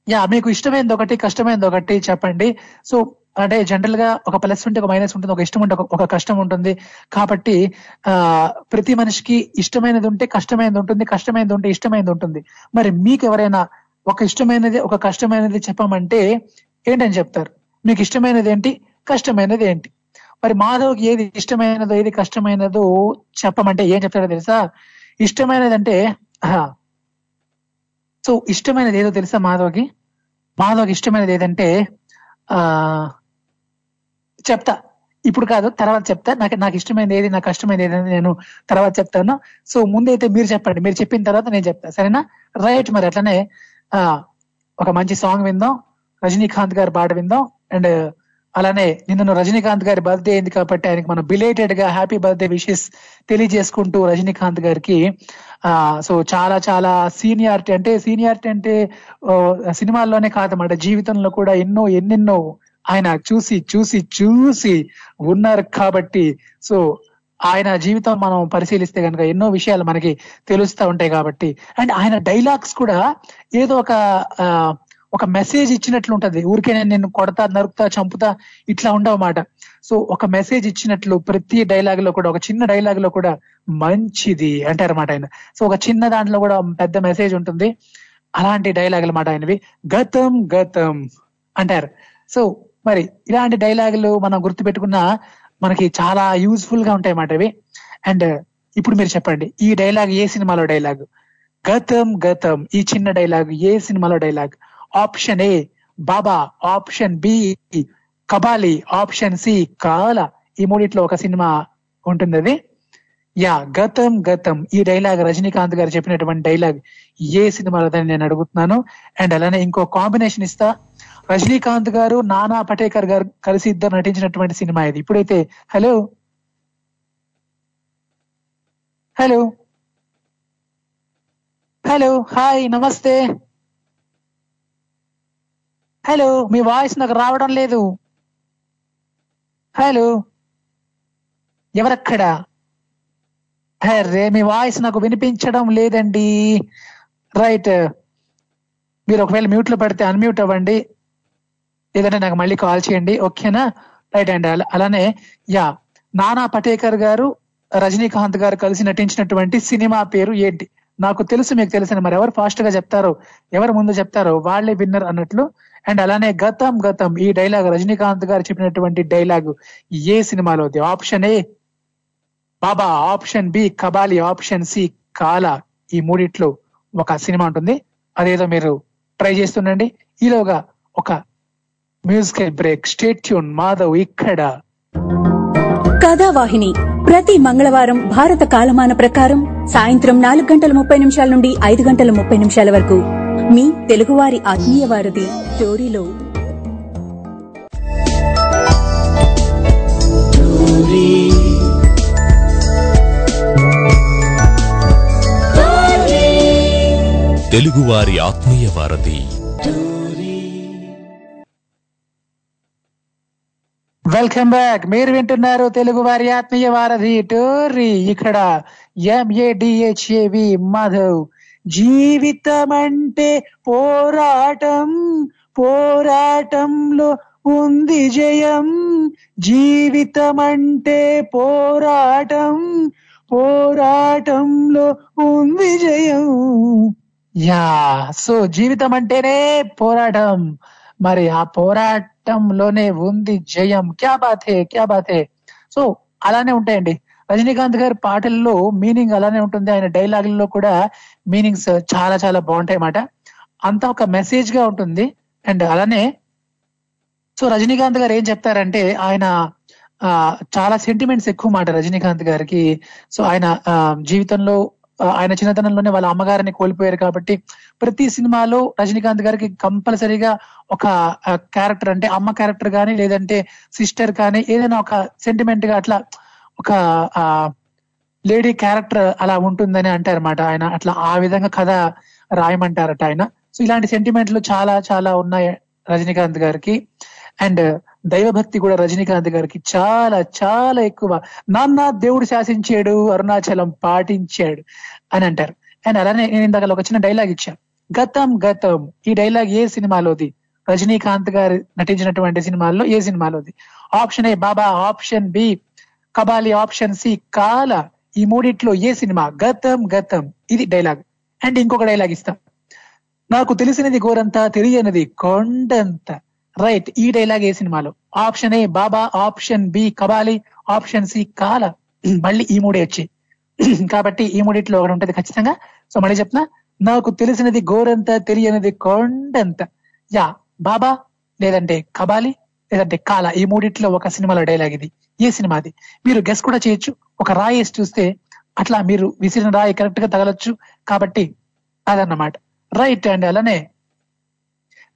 యా మీకు ఇష్టమైనది ఒకటి కష్టమైనది ఒకటి చెప్పండి. సో అంటే జనరల్గా ఒక ప్లస్ ఉంటే ఒక మైనస్ ఉంటుంది ఒక ఇష్టం ఉంటే ఒక- కష్టం ఉంటుంది. కాబట్టి ఆ ప్రతి మనిషికి ఇష్టమైనది ఉంటే కష్టమైనది ఉంటుంది కష్టమైనది ఉంటే ఇష్టమైనది ఉంటుంది. మరి మీకు ఎవరైనా ఒక ఇష్టమైనది ఒక కష్టమైనది చెప్పమంటే ఏంటని చెప్తారు? మీకు ఇష్టమైనది ఏంటి? కష్టమైనది ఏంటి? మరి మాధవ్కి ఏది ఇష్టమైనదో ఏది కష్టమైనదో చెప్పమంటే ఏం చెప్తారో తెలుసా? ఇష్టమైనది అంటే సో ఇష్టమైనది ఏదో తెలుసా మాధవ్కి? మాధవ్కి ఇష్టమైనది ఏదంటే ఆ చెప్తా. ఇప్పుడు కాదు తర్వాత చెప్తా. నాకు నాకు ఇష్టమైనది ఏది నాకు కష్టమైనది ఏది అని నేను తర్వాత చెప్తాను. సో ముందైతే మీరు చెప్పండి. మీరు చెప్పిన తర్వాత నేను చెప్తా. సరేనా? రైట్ మరి అట్లనే ఆ ఒక మంచి సాంగ్ విందాం. రజనీకాంత్ గారి పాట విందాం. అండ్ అలానే నిన్న రజనీకాంత్ గారి బర్త్డే అయింది కాబట్టి ఆయనకి మనం బిలేటెడ్గా హ్యాపీ బర్త్డే విషెస్ తెలియజేసుకుంటూ రజనీకాంత్ గారికి ఆ సో చాలా చాలా సీనియారిటీ అంటే సీనియారిటీ అంటే సినిమాల్లోనే సినిమాల్లోనే కాదన్నమాట. జీవితంలో కూడా ఎన్నో ఎన్నెన్నో ఆయన చూసి చూసి చూసి ఉన్నారు కాబట్టి. సో ఆయన జీవితం మనం పరిశీలిస్తే కనుక ఎన్నో విషయాలు మనకి తెలుస్తూ ఉంటాయి కాబట్టి. అండ్ ఆయన డైలాగ్స్ కూడా ఏదో ఒక ఒక మెసేజ్ ఇచ్చినట్లు ఉంటది. ఊరికే నేను నిన్ను కొడతా నరుకుతా చంపుతా ఇట్లా ఉండవన్నమాట సో ఒక మెసేజ్ ఇచ్చినట్లు ప్రతి డైలాగ్లో కూడా ఒక చిన్న డైలాగ్లో కూడా మంచిది అంటారన్నమాట ఆయన. సో ఒక చిన్న దాంట్లో కూడా పెద్ద మెసేజ్ ఉంటుంది. అలాంటి డైలాగ్ అనమాట ఆయనవి. గతం గతం అంటారు. సో మరి ఇలాంటి డైలాగులు మనం గుర్తుపెట్టుకున్నా మనకి చాలా యూజ్ఫుల్గా ఉంటాయి మాట ఇవి. అండ్ ఇప్పుడు మీరు చెప్పండి ఈ డైలాగ్ ఏ సినిమాలో డైలాగ్? గతం గతం. ఈ చిన్న డైలాగ్ ఏ సినిమాలో dialogue? Option A Baba. Option B Kabali. Option C Kaala. ఈ మూడిట్లో ఒక సినిమా ఉంటుంది అది. యా గతం గతం. ఈ డైలాగ్ రజనీకాంత్ గారు చెప్పినటువంటి డైలాగ్ ఏ సినిమాలో అని నేను అడుగుతున్నాను. అండ్ అలానే ఇంకో కాంబినేషన్ ఇస్తా. రజనీకాంత్ గారు నానా పటేకర్ గారు కలిసి ఇద్దరు నటించినటువంటి సినిమా ఇది. ఇప్పుడైతే హలో? హలో? హలో? హాయ్ నమస్తే. హలో? మీ వాయిస్ నాకు రావడం లేదు. హలో? ఎవరక్కడ? అరే మీ వాయిస్ నాకు వినిపించడం లేదండి. రైట్. మీరు ఒకవేళ మ్యూట్లో పడితే అన్మ్యూట్ అవ్వండి. లేదంటే నాకు మళ్ళీ కాల్ చేయండి. ఓకేనా? Right and. అలా- అలానే యా నానా పటేకర్ గారు రజనీకాంత్ గారు కలిసి నటించినటువంటి సినిమా పేరు ఏంటి? నాకు తెలుసు మీకు తెలిసిన మరి ఎవరు ఫాస్ట్గా చెప్తారు ఎవరు ముందు చెప్తారో వాళ్ళే విన్నర్ అన్నట్లు. అండ్ అలానే గతం గతం ఈ డైలాగ్ రజనీకాంత్ గారు చెప్పినటువంటి డైలాగ్ ఏ సినిమాలోది? Option A. Baba option B Kabali option C Kaala ఈ మూడిట్లో ఒక సినిమా ఉంటుంది. అదేదో మీరు ట్రై చేస్తుండండి. ఈలోగా ఒక musical break stay tuned Madhav ఇక్కడ కథావాహిని. ప్రతి మంగళవారం భారత కాలమాన ప్రకారం సాయంత్రం నాలుగు గంటల ముప్పై నిమిషాల నుండి ఐదు గంటల ముప్పై నిమిషాల వరకు మీ తెలుగువారి ఆత్మీయ వారధి స్టోరీలో. తెలుగువారి ఆత్మీయ వారధి. Welcome back. మీరు వింటున్నారు తెలుగు వారి ఆత్మీయ వారధి టోరీ ఇక్కడ ఎంఏడిహెచ్ఏవి మాధవ్. జీవితం అంటే పోరాటం పోరాటంలో ఉంది జయం. జీవితం అంటే పోరాటం పోరాటంలో ఉంది జయం. యా సో జీవితం అంటేనే పోరాటం. మరి ఆ పోరాట చట్టంలోనే ఉంది జయం. క్యా బాతే క్యా బాతే సో అలానే ఉంటాయండి. రజనీకాంత్ గారి పాటల్లో మీనింగ్ అలానే ఉంటుంది. ఆయన డైలాగుల్లో కూడా మీనింగ్స్ చాలా చాలా బాగుంటాయి అన్నమాట. అంతా ఒక మెసేజ్గా ఉంటుంది. అండ్ అలానే సో రజనీకాంత్ గారు ఏం చెప్తారంటే ఆయన ఆ చాలా సెంటిమెంట్స్ ఎక్కువ మాట రజనీకాంత్ గారికి. సో ఆయన ఆ, జీవితంలో ఆయన చిన్నతనంలోనే వాళ్ళ అమ్మగారిని కోల్పోయారు కాబట్టి ప్రతి సినిమాలో రజనీకాంత్ గారికి కంపల్సరీగా ఒక క్యారెక్టర్ అంటే అమ్మ క్యారెక్టర్ కానీ లేదంటే సిస్టర్ కానీ ఏదైనా ఒక సెంటిమెంట్గా అట్లా ఒక ఆ లేడీ క్యారెక్టర్ అలా ఉంటుందని అంటారన్నమాట ఆయన. అట్లా ఆ విధంగా కథ రాయమంటారట ఆయన. సో ఇలాంటి సెంటిమెంట్లు చాలా చాలా ఉన్నాయి రజనీకాంత్ గారికి. అండ్ దైవభక్తి కూడా రజనీకాంత్ గారికి చాలా చాలా ఎక్కువ. నాన్న దేవుడు శాసించాడు అరుణాచలం పాటించాడు అని అంటారు. అండ్ అలానే నేను ఇందాక ఒక చిన్న డైలాగ్ ఇచ్చాను. గతం గతం. ఈ డైలాగ్ ఏ సినిమాలోది? రజనీకాంత్ గారు నటించినటువంటి సినిమాల్లో ఏ సినిమాలోది? Option A Baba option B Kabali option C Kaala. ఈ మూడిట్లో ఏ సినిమా? గతం గతం. ఇది డైలాగ్ అండ్ ఇంకొక డైలాగ్ ఇస్తా. నాకు తెలిసినది గోరంతా తెలియనిది కొండంత. రైట్ ఈ డైలాగ్ ఏ సినిమాలో? Option A Baba. Option B Kabali. Option C Kaala. మళ్ళీ ఈ మూడే వచ్చాయి. కాబట్టి ఈ మూడిట్లో ఒకటి ఉంటుంది ఖచ్చితంగా. సో మళ్ళీ చెప్తున్నా నాకు తెలిసినది గోరంత తెలియనిది కొండంత. యా బాబా లేదంటే కబాలి లేదంటే కాల. ఈ మూడిట్లో ఒక సినిమాలో డైలాగ్ ఇది. ఏ సినిమాది మీరు గెస్ కూడా చేయొచ్చు. ఒక రాయి వేసి చూస్తే అట్లా మీరు విసిరిన రాయి కరెక్ట్గా తగలొచ్చు. కాబట్టి అదన్నమాట. రైట్ అండ్ అలానే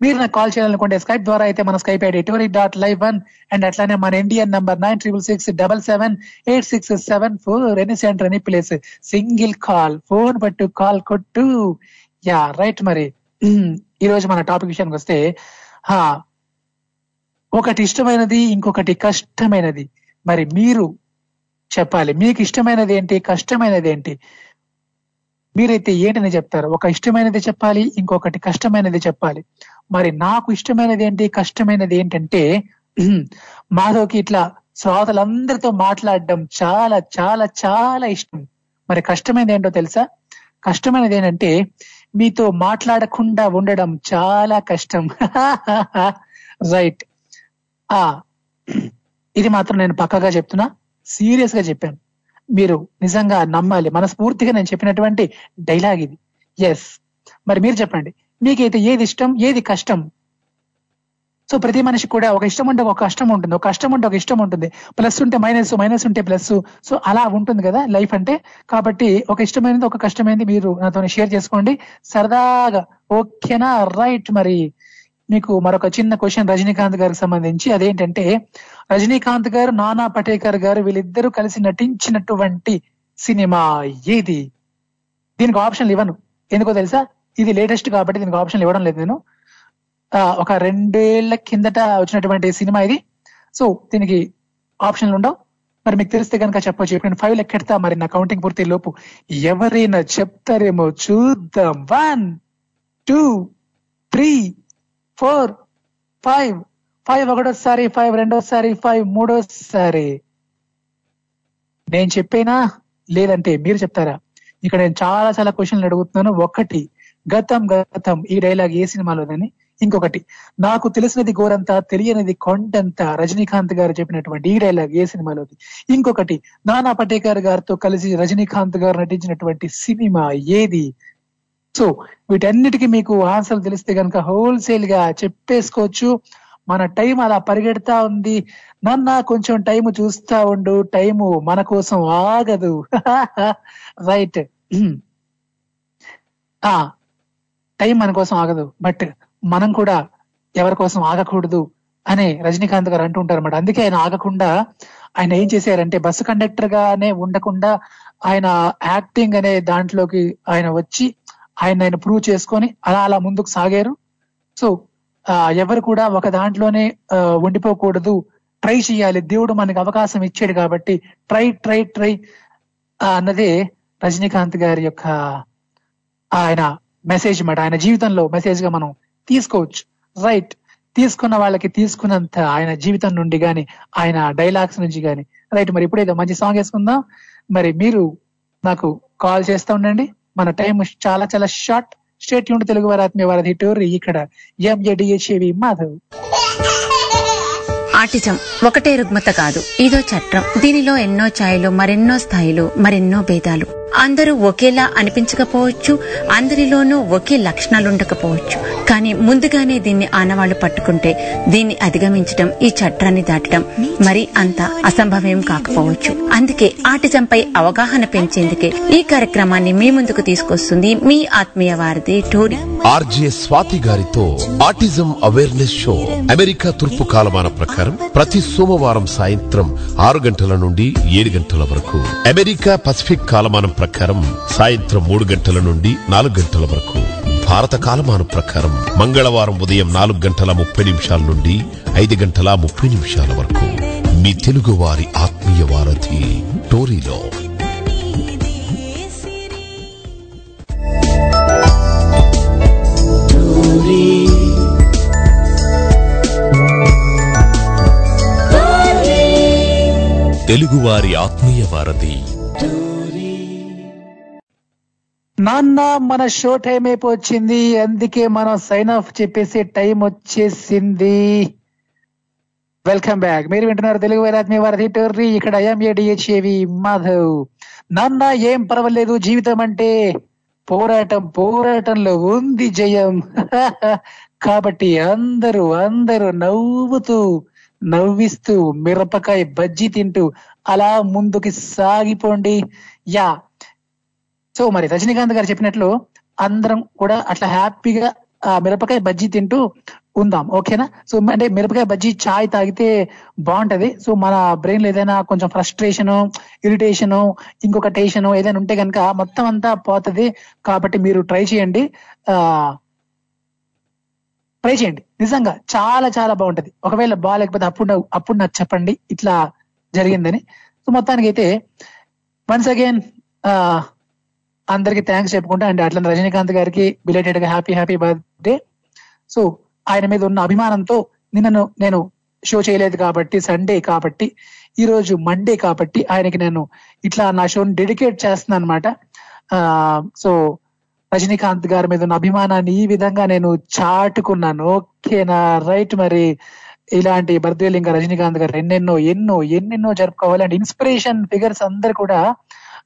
మీరు నాకు కాల్ చేయాలనుకుంటే స్కైప్ ద్వారా అయితే మన Skype ID Tori dot live one and అట్లానే మన Indian number nine triple six double seven eight six seven four any center any place single call phone పట్టు కాల్ కొట్టు. యా రైట్ మరి. ఈ రోజు మన టాపిక్ విషయానికి వస్తే హా ఒకటి ఇష్టమైనది ఇంకొకటి కష్టమైనది. మరి మీరు చెప్పాలి మీకు ఇష్టమైనది ఏంటి కష్టమైనది ఏంటి? మీరైతే ఏంటని చెప్తారు? ఒక ఇష్టమైనది చెప్పాలి ఇంకొకటి కష్టమైనది చెప్పాలి. మరి నాకు ఇష్టమైనది ఏంటి కష్టమైనది ఏంటంటే ఉహుం, మాధవ్కి ఇట్లా శ్రోతలందరితో మాట్లాడడం చాలా చాలా చాలా ఇష్టం. మరి కష్టమైనది ఏంటో తెలుసా? కష్టమైనది ఏంటంటే మీతో మాట్లాడకుండా ఉండడం చాలా కష్టం. రైట్. ఆ ఇది మాత్రం నేను పక్కగా చెప్తున్నా. సీరియస్గా చెప్పాను. మీరు నిజంగా నమ్మాలి. మనస్ఫూర్తిగా నేను చెప్పినటువంటి డైలాగ్ ఇది. ఎస్ మరి మీరు చెప్పండి. మీకైతే ఏది ఇష్టం ఏది కష్టం? సో ప్రతి మనిషి కూడా ఒక ఇష్టం ఉంటే ఒక కష్టం ఉంటుంది. ఒక కష్టం ఉంటే ఒక ఇష్టం ఉంటుంది. ప్లస్ ఉంటే మైనస్ మైనస్ ఉంటే ప్లస్ సో అలా ఉంటుంది కదా లైఫ్ అంటే. కాబట్టి ఒక ఇష్టమైనది ఒక కష్టమైనది మీరు నాతో షేర్ చేసుకోండి. సరదాగా. ఓకేనా రైట్ మరి. మీకు మరొక చిన్న క్వశ్చన్ రజనీకాంత్ గారికి సంబంధించి. అదేంటంటే రజనీకాంత్ గారు నానా పటేకర్ గారు వీళ్ళిద్దరూ కలిసి నటించినటువంటి సినిమా ఏది? దీనికి ఆప్షన్లు ఇవ్వను. ఎందుకో తెలుసా? ఇది లేటెస్ట్ కాబట్టి దీనికి ఆప్షన్లు ఇవ్వడం లేదు నేను. ఒక రెండేళ్ళ కిందట వచ్చినటువంటి సినిమా ఇది. సో దీనికి ఆప్షన్లు ఉండవు. మరి మీకు తెలిస్తే కనుక చెప్పొచ్చు. ఇప్పుడు నేను ఫైవ్ లెక్కెడతా మరి నా కౌంటింగ్ పూర్తి లోపు. ఎవరైనా చెప్తారేమో చూద్దాం. One two three four five five ఒకటోసారి ఫైవ్ రెండోసారి ఫైవ్ మూడోసారి. నేను చెప్పేనా? లేదంటే మీరు చెప్తారా? ఇక్కడ నేను చాలా చాలా క్వశ్చన్లు అడుగుతున్నాను. ఒకటి గతం గతం. ఈ డైలాగ్ ఏ సినిమాలోదని ఇంకొకటి నాకు తెలిసినది గోరంతా తెలియనిది కొండంత. రజనీకాంత్ గారు చెప్పినటువంటి ఈ డైలాగ్ ఏ సినిమాలోది? ఇంకొకటి నానా పటేకర్ గారితో కలిసి రజనీకాంత్ గారు నటించినటువంటి సినిమా ఏది? సో వీటన్నిటికీ మీకు ఆన్సర్ తెలిస్తే కనుక హోల్సేల్గా చెప్పేసుకోవచ్చు. మన టైం అలా పరిగెడతా ఉంది. నన్న కొంచెం టైం చూస్తా ఉండు. టైము మన కోసం ఆగదు. రైట్. ఆ టైం మన కోసం ఆగదు. బట్ మనం కూడా ఎవరి కోసం ఆగకూడదు అనే రజనీకాంత్ గారు అంటుంటారు అనమాట అందుకే ఆయన ఆగకుండా ఆయన ఏం చేశారంటే బస్సు కండక్టర్ గానే ఉండకుండా ఆయన యాక్టింగ్ అనే దాంట్లోకి ఆయన వచ్చి ఆయన ఆయన ప్రూవ్ చేసుకొని అలా అలా ముందుకు సాగారు. సో ఎవరు కూడా ఒక దాంట్లోనే ఉండిపోకూడదు. ట్రై చేయాలి. దేవుడు మనకి అవకాశం ఇచ్చాడు కాబట్టి ట్రై ట్రై ట్రై అన్నదే రజనీకాంత్ గారి యొక్క ఆయన మెసేజ్ మాట. ఆయన జీవితంలో మెసేజ్గా మనం తీసుకోవచ్చు. రైట్ తీసుకున్న వాళ్ళకి తీసుకున్నంత ఆయన జీవితం నుండి గాని ఆయన డైలాగ్స్ నుంచి గాని. రైట్ మరి ఇప్పుడేదో మంచి సాంగ్ వేసుకుందాం. మరి మీరు నాకు కాల్ చేస్తూ ఉండండి. మన టైం చాలా చాలా షార్ట్ స్టేట్ యూనిట్ తెలుగు వారి ఆత్మీయ వారధి టూర్ ఇక్కడ ఎంఏడిహెచ్ఏవి మాధవ్. ఆటిజం ఒకటే రుగ్మత కాదు ఇదో చట్రం దీనిలో ఎన్నో ఛాయలు మరెన్నో స్థాయిలు మరెన్నో భేదాలు. అందరూ ఒకేలా అనిపించకపోవచ్చు అందరిలోనూ ఒకే లక్షణాలుండకపోవచ్చు. కానీ ముందుగానే దీన్ని ఆనవాళ్ళు పట్టుకుంటే దీన్ని అధిగమించడం ఈ చట్రాన్ని దాటడం మరి అంత అసంభవం కాకపోవచ్చు. అందుకే ఆటిజంపై అవగాహన పెంచేందుకే ఈ కార్యక్రమాన్ని మీ ముందుకు తీసుకొస్తుంది మీ ఆత్మీయ వారిది టోరీ ఆర్జే స్వాతి గారితో ఆటిజం అవేర్నెస్ షో అమెరికా తూర్పు కాలమాన ప్రకారం ప్రతి సోమవారం సాయంత్రం ఆరు గంటల నుండి ఏడు గంటల వరకు అమెరికా పసిఫిక్ కాలమానం ప్రకారం సాయంత్రం మూడు గంటల నుండి నాలుగు గంటల వరకు. భారత కాలమానం ప్రకారం మంగళవారం ఉదయం నాలుగు గంటల ముప్పై నిమిషాల నుండి ఐదు గంటల ముప్పై నిమిషాల వరకు. మీ తెలుగు వారి ఆత్మీయ వారధి టోరీలో. తెలుగువారి ఆత్మీయ వారధి నాన్న మన షో టైం అయిపోయింది అందుకే మనం సైన్ ఆఫ్ చెప్పేసి టైం వచ్చేసింది. వెల్కమ్ బ్యాక్ మీరు వింటున్నారు తెలుగు వేరాత్మీయ వారధి టోర్రీ. ఇక్కడ ఐఎంఏడిహెచ్ఏవి మాధవ్. నాన్న ఏం పర్వాలేదు జీవితం అంటే పోరాటం పోరాటంలో ఉంది జయం. కాబట్టి అందరూ అందరూ నవ్వుతూ నవ్విస్తూ మిరపకాయ బజ్జీ తింటూ అలా ముందుకి సాగిపోండి. యా సో మరి రజనీకాంత్ గారు చెప్పినట్లు అందరం కూడా అట్లా హ్యాపీగా ఆ మిరపకాయ బజ్జీ తింటూ ఉందాం. ఓకేనా? సో అంటే మిరపకాయ బజ్జీ చాయ్ తాగితే బాగుంటది. సో మన బ్రెయిన్లో ఏదైనా కొంచెం ఫ్రస్ట్రేషన్ ఇరిటేషన్ ఇంకొక టేషన్ ఏదైనా ఉంటే కనుక మొత్తం అంతా పోతుంది. కాబట్టి మీరు ట్రై చేయండి. ఆ ట్రై చేయండి. నిజంగా చాలా చాలా బాగుంటది. ఒకవేళ బాగాలేకపోతే అప్పుడు అప్పుడు నాకు చెప్పండి. ఇట్లా జరిగిందని. సో మొత్తానికి అయితే వన్స్ అగైన్ అందరికి థ్యాంక్స్ చెప్పుకుంటా అండ్ అట్లా రజనీకాంత్ గారికి బిలేటెడ్గా హ్యాపీ హ్యాపీ బర్త్డే సో ఆయన మీద ఉన్న అభిమానంతో నిన్నను నేను షో చేయలేదు కాబట్టి సండే కాబట్టి ఈ రోజు మండే కాబట్టి ఆయనకి నేను ఇట్లా నా షోని డెడికేట్ చేస్తున్నాను అనమాట సో రజనీకాంత్ గారి మీద ఉన్న అభిమానాన్ని ఈ విధంగా నేను చాటుకున్నాను. ఓకేనా? రైట్ మరి. ఇలాంటి బర్త్డేలు ఇంకా రజనీకాంత్ గారు ఎన్నెన్నో ఎన్నో ఎన్నెన్నో జరుపుకోవాలి. అండ్ ఇన్స్పిరేషన్ ఫిగర్స్ అందరు కూడా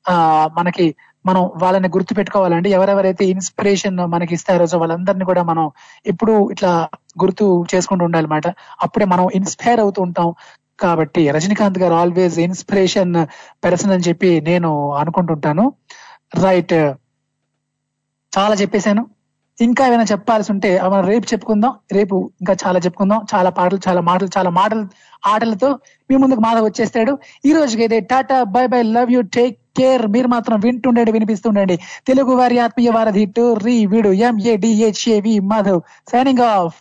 ఆ మనకి మనం వాళ్ళని గుర్తు పెట్టుకోవాలండి ఎవరెవరైతే ఇన్స్పిరేషన్ మనకి ఇస్తారో సో వాళ్ళందరినీ కూడా మనం ఎప్పుడు ఇట్లా గుర్తు చేసుకుంటూ ఉండాలన్నమాట. అప్పుడే మనం ఇన్స్పైర్ అవుతూ ఉంటాం. కాబట్టి రజనీకాంత్ గారు ఆల్వేస్ ఇన్స్పిరేషన్ పర్సన్ అని చెప్పి నేను అనుకుంటుంటాను. రైట్ చాలా చెప్పేశాను. ఇంకా ఏమైనా చెప్పాల్సి ఉంటే మనం రేపు చెప్పుకుందాం రేపు ఇంకా చాలా చెప్పుకుందాం చాలా పాటలు చాలా మాటలు చాలా మాటలు ఆటలతో మీ ముందుకు మాధవ్ వచ్చేస్తాడు. ఈ రోజుకి అయితే tata bye bye love you take care. మీరు మాత్రం వింటుండండి వినిపిస్తుండండి. తెలుగు వారి ఆత్మీయ వారధి టు రీ వీడు ఎంఏడిహెచ్ఏవి మాధవ్. Signing off